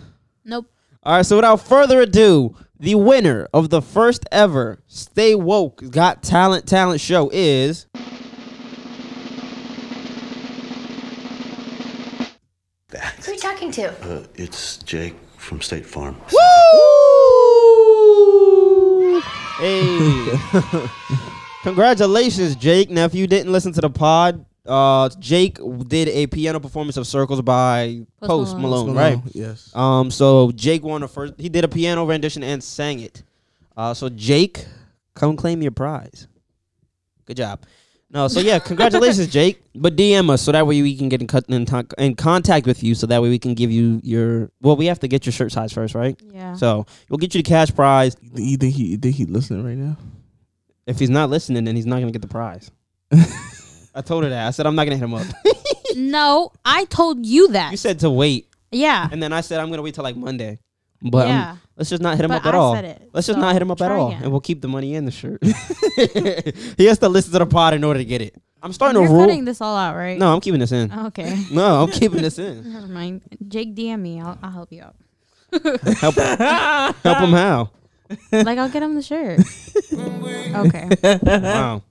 Nope. All right, so without further ado, the winner of the first ever Stay Woke Got Talent Talent Show is. Who are you talking to? Uh, it's Jake from State Farm. Woo! Hey. Congratulations, Jake. Now, if you didn't listen to the pod, uh, Jake did a piano performance of Circles by Post Post Malone. Malone, right? Yes. Um, so Jake won the first. He did a piano rendition and sang it. Uh, so Jake, come claim your prize. Good job. No, so yeah, congratulations, Jake. But DM us so that way we can get in, cut, in, ton- in contact with you. So that way we can give you your. Well, we have to get your shirt size first, right? Yeah. So we'll get you the cash prize. You think he? You think he listening right now? If he's not listening, then he's not gonna get the prize. I told her that. I said I'm not gonna hit him up. no, I told you that. you said to wait, yeah. and then I said I'm gonna wait till like Monday. But um, Yeah. let's just not hit him But up at I all. said it, let's just not hit him up at all, again. and we'll keep the money in the shirt. he has to listen to the pod in order to get it. I'm starting You're to rule. cutting this all out, right? No, I'm keeping this in. Okay. No, I'm keeping this in. Never mind. Jake, DM me. I'll, I'll help you out. Help, help him how? like I'll get him the shirt. okay. Wow.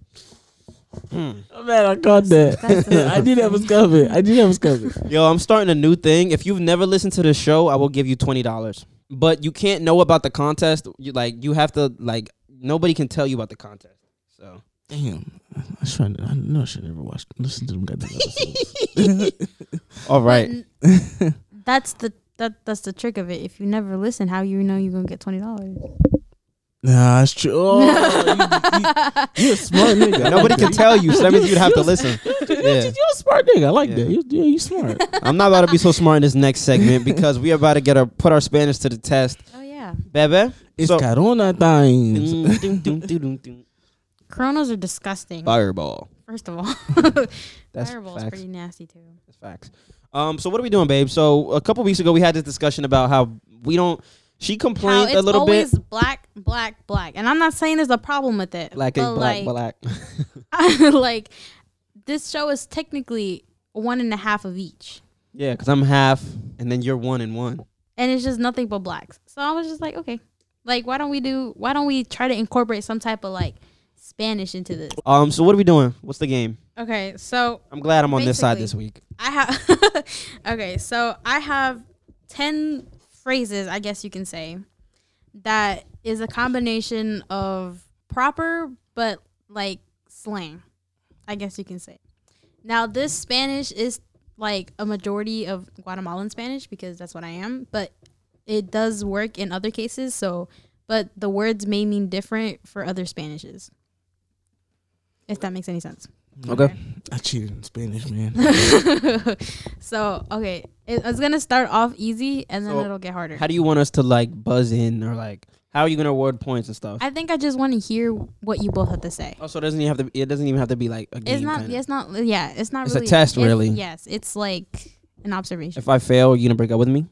Oh, man, I caught that. That's the- I knew that was coming. I knew that was coming. Yo, I'm starting a new thing. If you've never listened to the show, I will give you twenty dollars. But you can't know about the contest. You like you have to like nobody can tell you about the contest. So Damn. I was trying to. I know I should never watch. Listen to them goddamn episodes. all right. That's the that that's the trick of it. If you never listen, how you know you're gonna get twenty dollars? Nah, it's true. Oh, you, you, you a smart nigga. Nobody like can that. tell you, so that means you'd have to listen. You Yeah. you a smart nigga. I like Yeah. that. You, yeah, you smart. I'm not about to be so smart in this next segment because we are about to get our put our Spanish to the test. Oh yeah. Bebe. It's So- Corona times. Dun. Coronas are disgusting. Fireball. First of all, That's Fireball is facts. pretty nasty too. That's facts. Um, so what are we doing, babe? So a couple weeks ago we had this discussion about how we don't. She complained a little always bit. black, black, black, and I'm not saying there's a problem with it. Black is but black, like, black. like this show is technically one and a half of each, yeah, because I'm half, and then you're one and one. and it's just nothing but blacks. So I was just like, okay, like why don't we do? Why don't we try to incorporate some type of like Spanish into this? Um, so what are we doing? What's the game? Okay, so I'm glad I'm on this side this week. I have okay, so I have ten phrases, I guess you can say, that is a combination of proper but like slang. I guess you can say. Now this Spanish is like a majority of Guatemalan Spanish because that's what I am, but it does work in other cases, so but the words may mean different for other Spanishes. If that makes any sense. Okay. I cheated in Spanish, man. so okay, it, it's gonna start off easy and then So, it'll get harder. How do you want us to like buzz in or like how are you gonna award points and stuff? I think I just want to hear what you both have to say. Oh, also, it doesn't even have to. It doesn't even have to be like a game. It's not. kinda. It's not. Yeah, it's not. It's a test, it's- really. Yes, it's like an observation. If I fail, you gonna break up with me?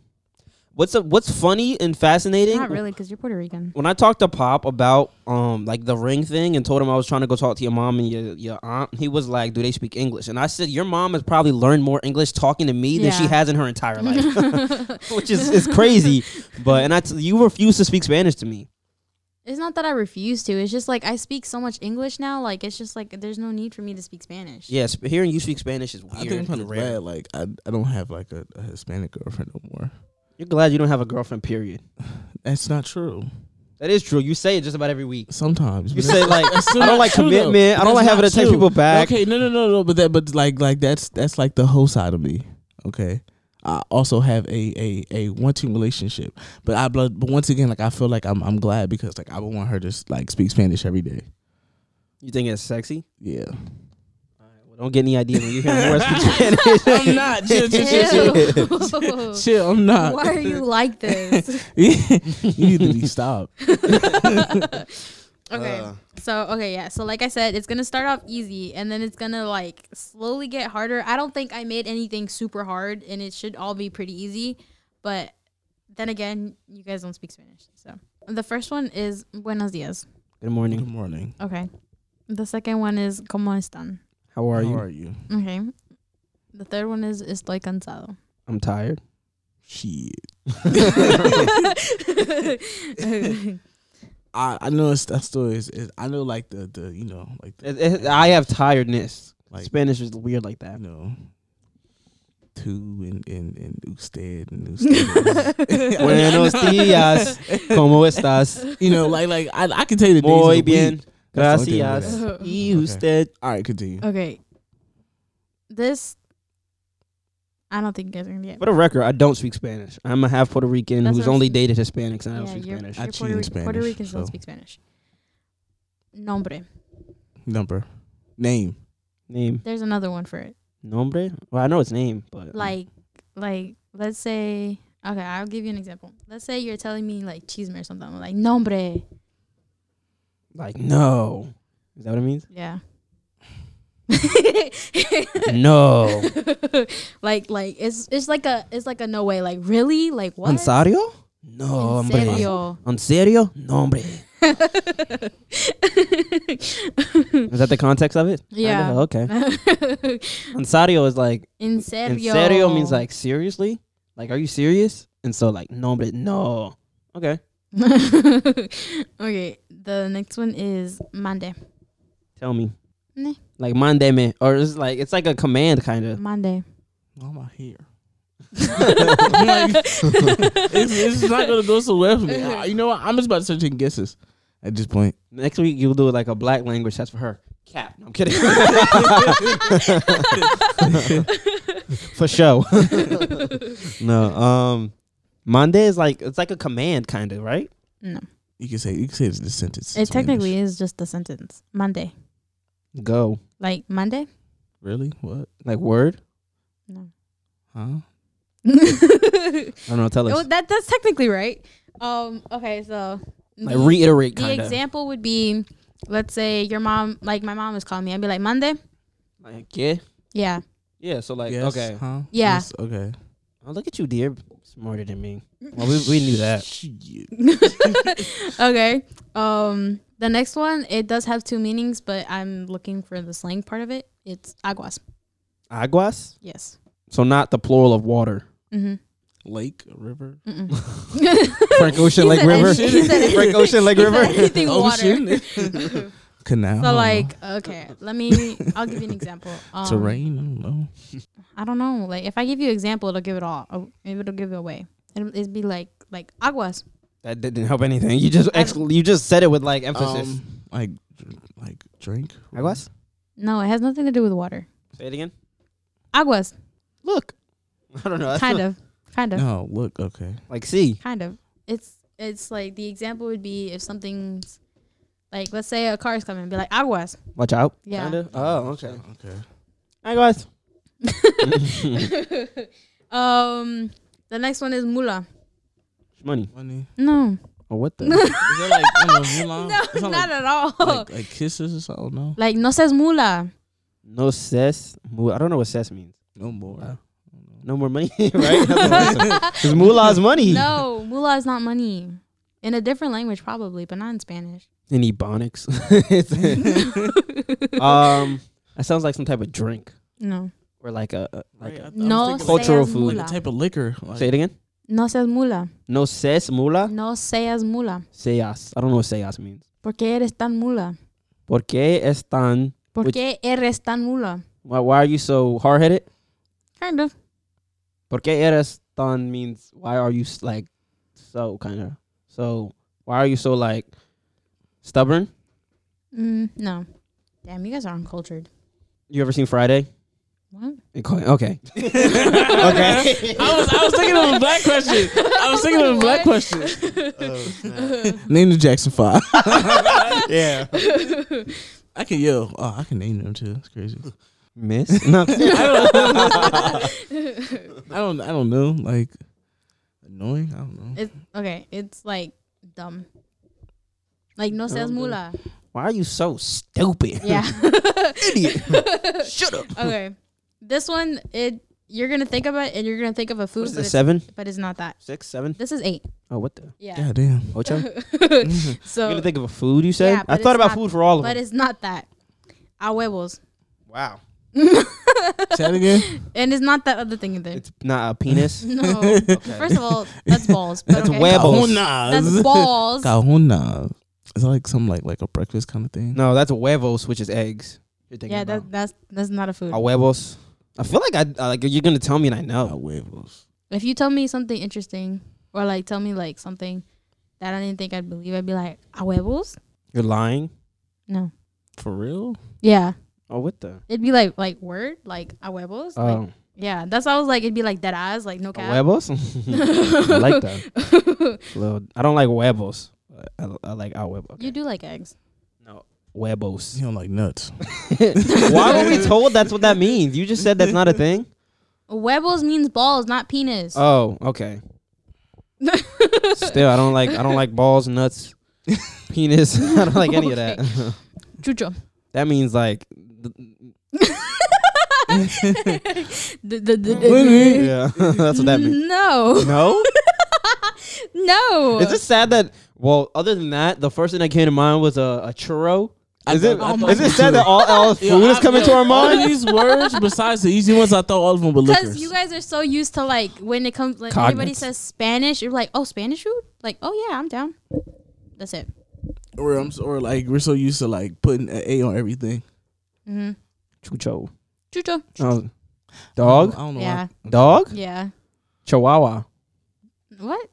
What's a, what's funny and fascinating? not really, because you're Puerto Rican. When I talked to Pop about um like the ring thing and told him I was trying to go talk to your mom and your, your aunt, he was like, "Do they speak English?" And I said, "Your mom has probably learned more English talking to me than she has in her entire life," which is is crazy. But and I t- you refuse to speak Spanish to me. It's not that I refuse to. It's just like I speak so much English now. Like it's just like there's no need for me to speak Spanish. Yes, but hearing you speak Spanish is I weird. think I'm and kind of rare. Like I, I don't have like a, a Hispanic girlfriend no more. You're glad you don't have a girlfriend. Period. That's not true. That is true. You say it just about every week. Sometimes You say like, I don't like true, though. commitment. I don't That's like having to true. people back. Okay, no, no, no, no. But that, but like, like that's that's like the whole side of me. Okay. I also have a a a one two relationship, but I but but once again, like I feel like I'm I'm glad because like I would want her to like speak Spanish every day. You think it's sexy? Yeah. Well, don't get any idea when you hear Maura speak Spanish. I'm not. Chill, chill, chill, chill. Chill, I'm not. Why are you like this? you need to be stopped. Okay. Uh. so okay, yeah. So like I said, it's gonna start off easy and then it's gonna like slowly get harder. I don't think I made anything super hard and it should all be pretty easy. But then again, you guys don't speak Spanish. So the first one is buenos dias. Good morning. Good morning. Okay. The second one is ¿Cómo están? How are How you? are you? Okay. The third one is Estoy cansado. I'm tired. Shit. I, I know it's that story is, is I know like the the you know like the, It- it- I have tiredness. Like- Spanish is weird like that. you know two and and and usted and usted. Buenos dias. ¿Cómo estás? you know like like I I can tell you the days of Muy the bien. week. That's the I'm Gracias. good at. Y usted. All right, continue. okay. This I don't think you guys are gonna get. For the record, I don't speak Spanish. I'm a half Puerto Rican That's who's only saying. dated Hispanics and I don't speak you're, Spanish. I you're cheat Puerto, in Rican- Puerto Spanish, Ricans don't speak Spanish. Nombre. Number, name. Name. There's another one for it. Nombre? Well, I know its name, but Like, like, let's say, okay, I'll give you an example. Let's say you're telling me like chisme or something. I'm like, nombre. Like no. Is that what it means? Yeah. No. like, like it's it's like a it's like a no way. Like really? Like what? ¿En serio? No, En hombre. serio. ¿En serio? No, hombre. Is that the context of it? Yeah. Okay. En serio is like In serio. En serio means like seriously? Like are you serious? And so like no, but no. Okay. okay. The next one is mande. Tell me. Meh. Like mandeme or it's like it's like a command kind of. Mande. Why am I here? Like, it's, it's not gonna go so well for me. Uh, you know what? I'm just about to start taking guesses at this point. Next week you'll do like a black language test for her. Cap. No, I'm kidding. for show. no. Um Mande is like it's like a command kind of, right? No. You can say you can say it's the sentence. in It technically is just the sentence. Monday. Go. Like Monday? really what? Like word? No. Huh? I don't know, tell Oh, us. that that's technically right. Um. Okay. So. Like the- reiterate The kind of. example would be, let's say your mom, like my mom is calling me. I'd be like Monday. Like yeah. Yeah. Yeah, so like Yes, okay. Huh? Yeah. Yes, okay. Oh, look at you, dear. Smarter than me. Well, we, we knew that. Okay. Um. The next one, it does have two meanings, but I'm looking for the slang part of it. It's aguas. Aguas? Yes. So not the plural of water. Mm-hmm. Lake, river. Frank Ocean Lake River. Frank Ocean Lake River. Anything Ocean. water. Canal. So like, okay, let me. I'll give you an example. Um, terrain. I don't know. I don't know. Like, if I give you an example, it'll give it all. Oh, It'll give it away. It'll, it'd be like like aguas. That didn't help anything. You just ex- you just said it with like emphasis. Um, like like drink. Aguas? No, it has nothing to do with water. Say it again. Aguas, Look. I don't know. That's kind what- of, kind of, No, look. Okay. Like see. kind of. It's it's like the example would be if something's like let's say a car is coming, be like aguas. Watch out. Yeah. Kinda. Oh, okay. Okay. Aguas. Um, the next one is mula. Money. Money. No, Or what the? Is that like I don't know, Mulan? no, It's not like, at all. like like kisses or something? No. Like no says mula. no says Mu- I don't know what says means. No more. No more money, right? Because moolah is money. No, mula is not money. In a different language, probably, but not in Spanish. In Ebonics. um, that sounds like some type of drink No, or like a, a like Right, I a, th- I was no Cultural seas food. Like mula. a type of liquor. Like, Say it again. No seas mula. No ses mula. No seas mula. Seas. I don't know what seas means. ¿Por qué eres tan mula? ¿Por qué es tan? ¿Por Which- qué eres tan mula? Why, why are you so hard headed? Kind of. ¿Por qué eres tan means why are you s- like so kind of so why are you so like stubborn? Mm, no. Damn, you guys are uncultured. You ever seen Friday? What? Okay. okay. I was I was thinking of a black question. I was thinking of a black question. name the Jackson Five. yeah. I can yell. Oh, I can name them too. It's crazy. Miss? No. I don't. I don't know. Like annoying. I don't know. It's okay. It's like dumb. Like no seas mula. Why are you so stupid? Yeah. Idiot. Shut up. okay. This one, it you're gonna think about it and you're gonna think of a food. What is but this, seven? But it's not that. Six, seven? This is eight. Oh, what the? Yeah. God damn. Ocho? Mm-hmm. so You're gonna think of a food you said? yeah, I thought about food for all of But them. But it's not that. A huevos. Wow. Say that again. And it's not that other thing either. It's not a penis. no. First of all, that's balls. But That's okay. huevos. That's balls. Cajuna. Is that like something like like a breakfast kind of thing? No, that's huevos, which is eggs. You're thinking Yeah, about. that, that's that's not a food. A huevos. I feel like I I- like you're gonna tell me and I know. huevos. If you tell me something interesting or like tell me like something that I didn't think I'd believe, I'd be like, a huevos? You're lying. No. For real? Yeah. Oh, what the? It'd be like like word, like a huevos. Like, Oh, yeah. That's why I was like it'd be like dead eyes, like no a cap. huevos. I like that. Little, I don't like huevos. I, I like a huevo. You do like eggs. No, huevos. You don't like nuts. Why were we told that's what that means? You just said that's not a thing. Huevos means balls, not penis. Oh, okay. Still, I don't like I don't like balls, nuts, penis. I don't like any of that. Chucho. that means like yeah, that's what that means. No. No, No. it's just sad that. Well, other than that, the first thing that came to mind was a, a churro. Is it? thought- I thought is it oh sad that all, all food Yo, is I- coming to yo, our All mind? these words, besides the easy ones, I thought all of them were Because liquors. you guys are so used to like when it comes like everybody Cognates. says Spanish, you're like, oh Spanish food? Like, oh yeah, I'm down. That's it. or I'm s- or like we're so used to like putting an A on everything. Mm-hmm. Chucho. Chucho. Oh, dog. I don't know. Yeah. Dog. Yeah. Chihuahua. What?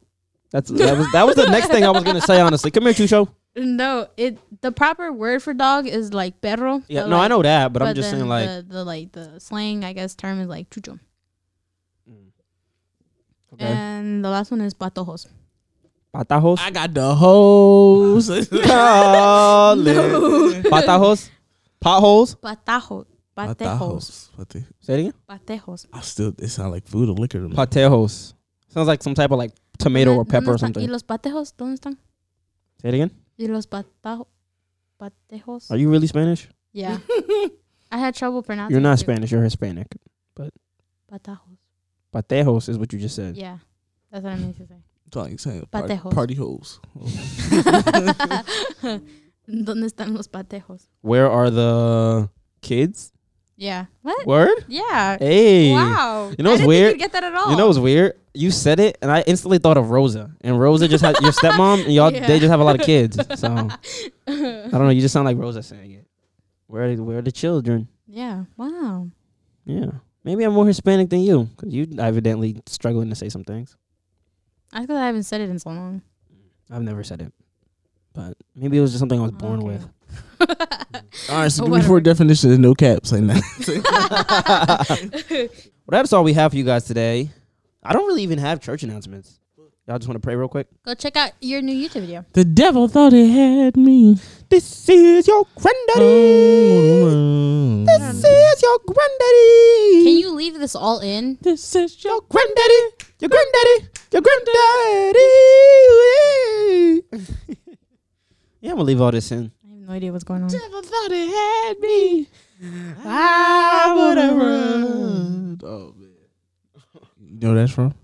That's that was that was the next thing I was gonna say. Honestly, come here, Chucho. No, it the proper word for dog is like perro. Yeah, but, no, I know that, but, I'm just saying like the, the like the slang I guess term is like chucho. okay. And the last one is patojos. patajos. I got the hose. College. Patajos. Potholes. Patajo. Patejos. What the- Say it again. Patejos. I still it sounds like food or liquor to me. Patejos. Sounds like some type of like tomato or pepper or something. ¿Y los patejos dónde están? Say it again. ¿Y los patajo- patejos? Are you really Spanish? Yeah. I had trouble pronouncing You're not it. Spanish. You're Hispanic. But Patajos. Patejos is what you just said. Yeah. That's what I meant to say. It's like saying party, Patejos. party hoes. ¿Dónde están los patejos? Where are the kids? Yeah. What? Word? Yeah. Hey. Wow. You know what's weird? You'd get that at all. You know what's weird? You said it, and I instantly thought of Rosa. And Rosa just had your stepmom, and y'all Yeah. they just have a lot of kids. So I don't know. You just sound like Rosa saying it. Where are, where are the children? Yeah. Wow. Yeah, maybe I'm more Hispanic than you, because you evidently struggling to say some things. I because I haven't said it in so long. I've never said it, but maybe it was just something I was born Okay. with. All right, so Or give me four definitions of no caps Say that. Well, that's all we have for you guys today. I don't really even have church announcements. Y'all just want to pray real quick. Go check out your new YouTube video. the devil thought he had me. This is your granddaddy. Mm-hmm. This is your granddaddy. Can you leave this all in? This is your Your granddaddy, your granddaddy, your granddaddy. Yeah, I'm gonna leave all this in. I have no idea what's going on. Never thought it had me. I would have run. Oh man, you know where that's from?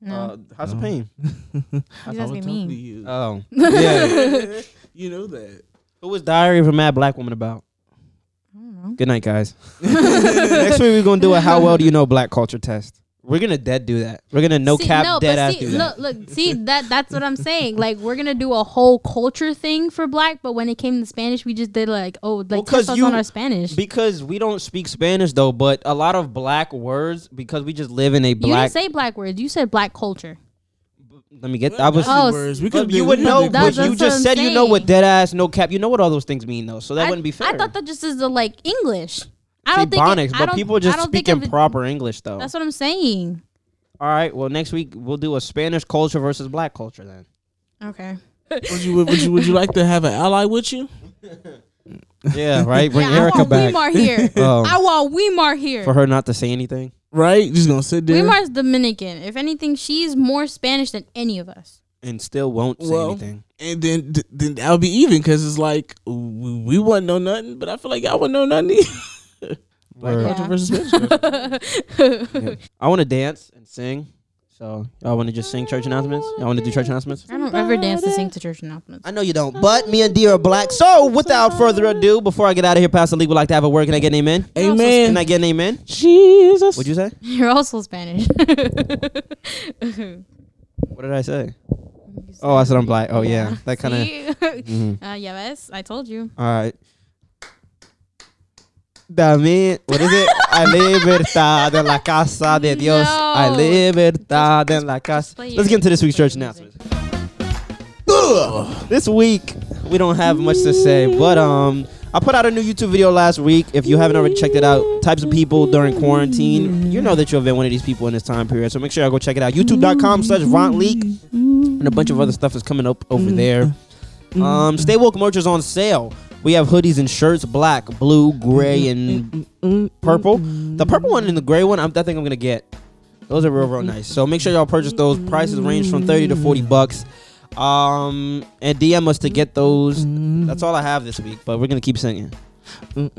No. Uh, House of No. Pain. He's asking me. you. Oh, yeah. you know that. Who was Diary of a Mad Black Woman about? I don't know. Good night, guys. Next week we're gonna do a How Well Do You Know Black Culture test. We're gonna dead do that. We're gonna no See, cap no, dead ass see, do that. look, look, see that that's what I'm saying. Like we're gonna do a whole culture thing for black, but when it came to Spanish, we just did like, oh, like Well, 'cause test us you- on our Spanish. Because we don't speak Spanish though, but a lot of black words because we just live in a black. you black. didn't say black words. You said black culture. Let me get. I was. Oh, words. We But could you would know, That's- but you that's just I'm said you know what dead ass, no cap. You know what all those things mean though, so that I, wouldn't be fair. I thought that just is the like English. I don't think it, I but don't- people just don't think speaking it- proper English though. That's what I'm saying. all right. Well, next week we'll do a Spanish culture versus black culture then. Okay. Would you would you would you like to have an ally with you? Yeah, right. Bring yeah, Erica I want back Weimar here. Oh. I want Weimar here. for her not to say anything. Right? Just gonna sit there. Weimar's Dominican. If anything, she's more Spanish than any of us. and still won't say Well, anything. And then th- then that'll be even because it's like we, we wouldn't know nothing, but I feel like y'all wouldn't know nothing. Either. Black Word. culture versus Spanish culture. I want to dance and sing. So y'all want to just sing church announcements? Y'all want to do church announcements? I don't ever dance to sing to church announcements. I know you don't, but me and D are black. So without further ado, before I get out of here, Pastor Lee would like to have a word. Can I get an amen? Amen. Can I get an amen? Jesus. What'd you say? You're also Spanish. What did I say? Oh, I said I'm black. Oh yeah, that kind of. See? Mhm. uh, yeah, ves, I told you. All right. Dame, what is it? Hay libertad en la casa de Dios. No. Hay libertad en la casa. Let's get into this week's church announcements. Ugh. This week we don't have much to say, but um, I put out a new YouTube video last week. If you haven't already checked it out, types of people during quarantine. You know that you've been one of these people in this time period, so make sure y'all go check it out. YouTube.com/slash Leak, and a bunch of other stuff is coming up over there. Um, Stay Woke merch is on sale. We have hoodies and shirts, black, blue, gray, mm-hmm. and mm-hmm. purple. The purple mm-hmm. one and the gray one, I'm, I think I'm gonna get. Those are real, real nice. So make sure y'all purchase those. Prices range from 30 to 40 bucks. Um, and DM us to get those. That's all I have this week, but we're gonna keep singing. A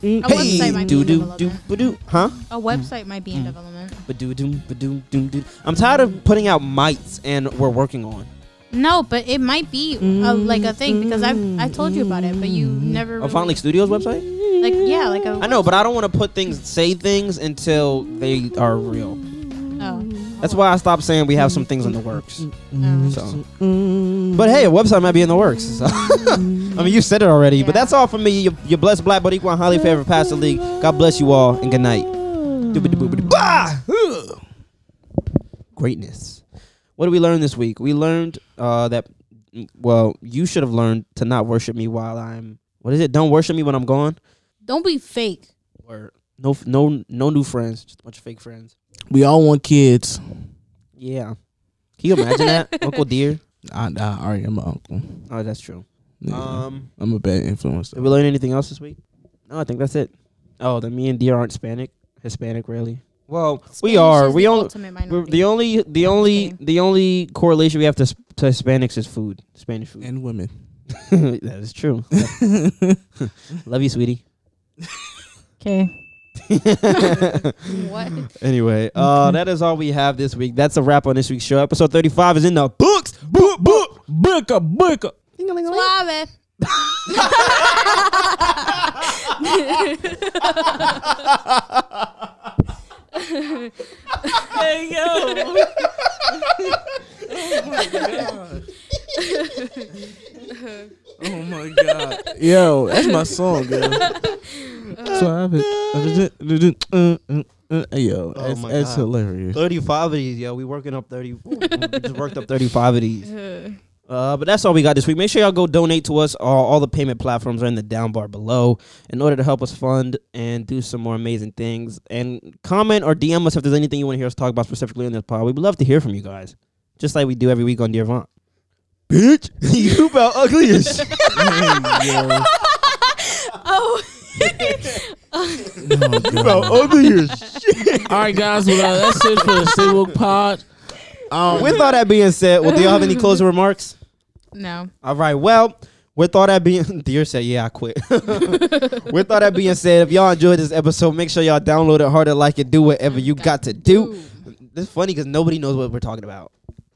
website might be do in do do development. do, huh? A website might be in mm. development. Ba do do ba do do do. I'm tired of putting out mites, and we're working on. No, but it might be a, like a thing because I I told you about it, but you mm-hmm. never. A Vont Leak Studios website. like yeah, like a. I know, but I don't want to put things, say things until they are real. Oh. That's why I stopped saying we have some things in the works. Oh. So, but hey, a website might be in the works. So. I mean, you said it already, but that's all from me. You're, you're blessed, black, but equal, and highly favored Pastor Leak. God bless you all, and good night. Doobity-boobity-bah! Ugh. Greatness. What did we learn this week? We learned uh, that, well, you should have learned to not worship me while I'm. What is it? Don't worship me when I'm gone. Don't be fake. Or no, no, no new friends. Just a bunch of fake friends. We all want kids. Yeah. Can you imagine that, Uncle Dir? I, I already am an uncle. Oh, that's true. Yeah. Um, I'm a bad influence. did we learn anything else this week? No, I think that's it. Oh, then me and Dir aren't Hispanic. Hispanic, really. Well, we are. is We the only ultimate we're, minority. the only the only the only correlation we have to to Hispanics is food, Spanish food. And women. that is true. Love you, sweetie. Okay. what? Anyway, uh, that is all we have this week. That's a wrap on this week's show. Episode thirty-five is in the books. Boop, boop. Book, book. Booker, booker. Suave. Hey yo. oh my god. oh my god. Yo, that's my song, yo. so I've been, uh, uh, uh, yo, Oh that's, my that's hilarious. Thirty-five of these, yo. We working up thirty. we just worked up thirty-five of these. Uh, but that's all we got this week. Make sure y'all go donate to us. All, all the payment platforms are in the down bar below in order to help us fund and do some more amazing things. And comment or DM us if there's anything you want to hear us talk about specifically in this pod. We'd love to hear from you guys, just like we do every week on Dear Vont. Bitch, you about ugly as shit. Oh. you about ugly as shit. All right, guys. Well, uh, that's it for the Stay Woke Pod. Um, With all that being said, well, do y'all have any closing remarks? No. All right. Well, with all that being, Dir said, "Yeah, I quit." with all that being said, if y'all enjoyed this episode, make sure y'all download it, harder, like it, do whatever you got to do. This is funny because nobody knows what we're talking about,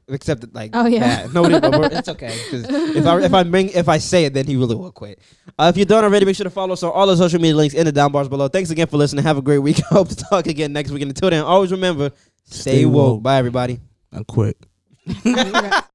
except that, like, Oh, yeah. that. nobody. but we're- it's okay 'cause if I if I bring if I say it, then he really will quit. Uh, if you're done already, make sure to follow us on all the social media links in the down bars below. Thanks again for listening. Have a great week. I hope to talk again next week. And until then, always remember, stay, Stay woke. woke. Bye, everybody. I quit.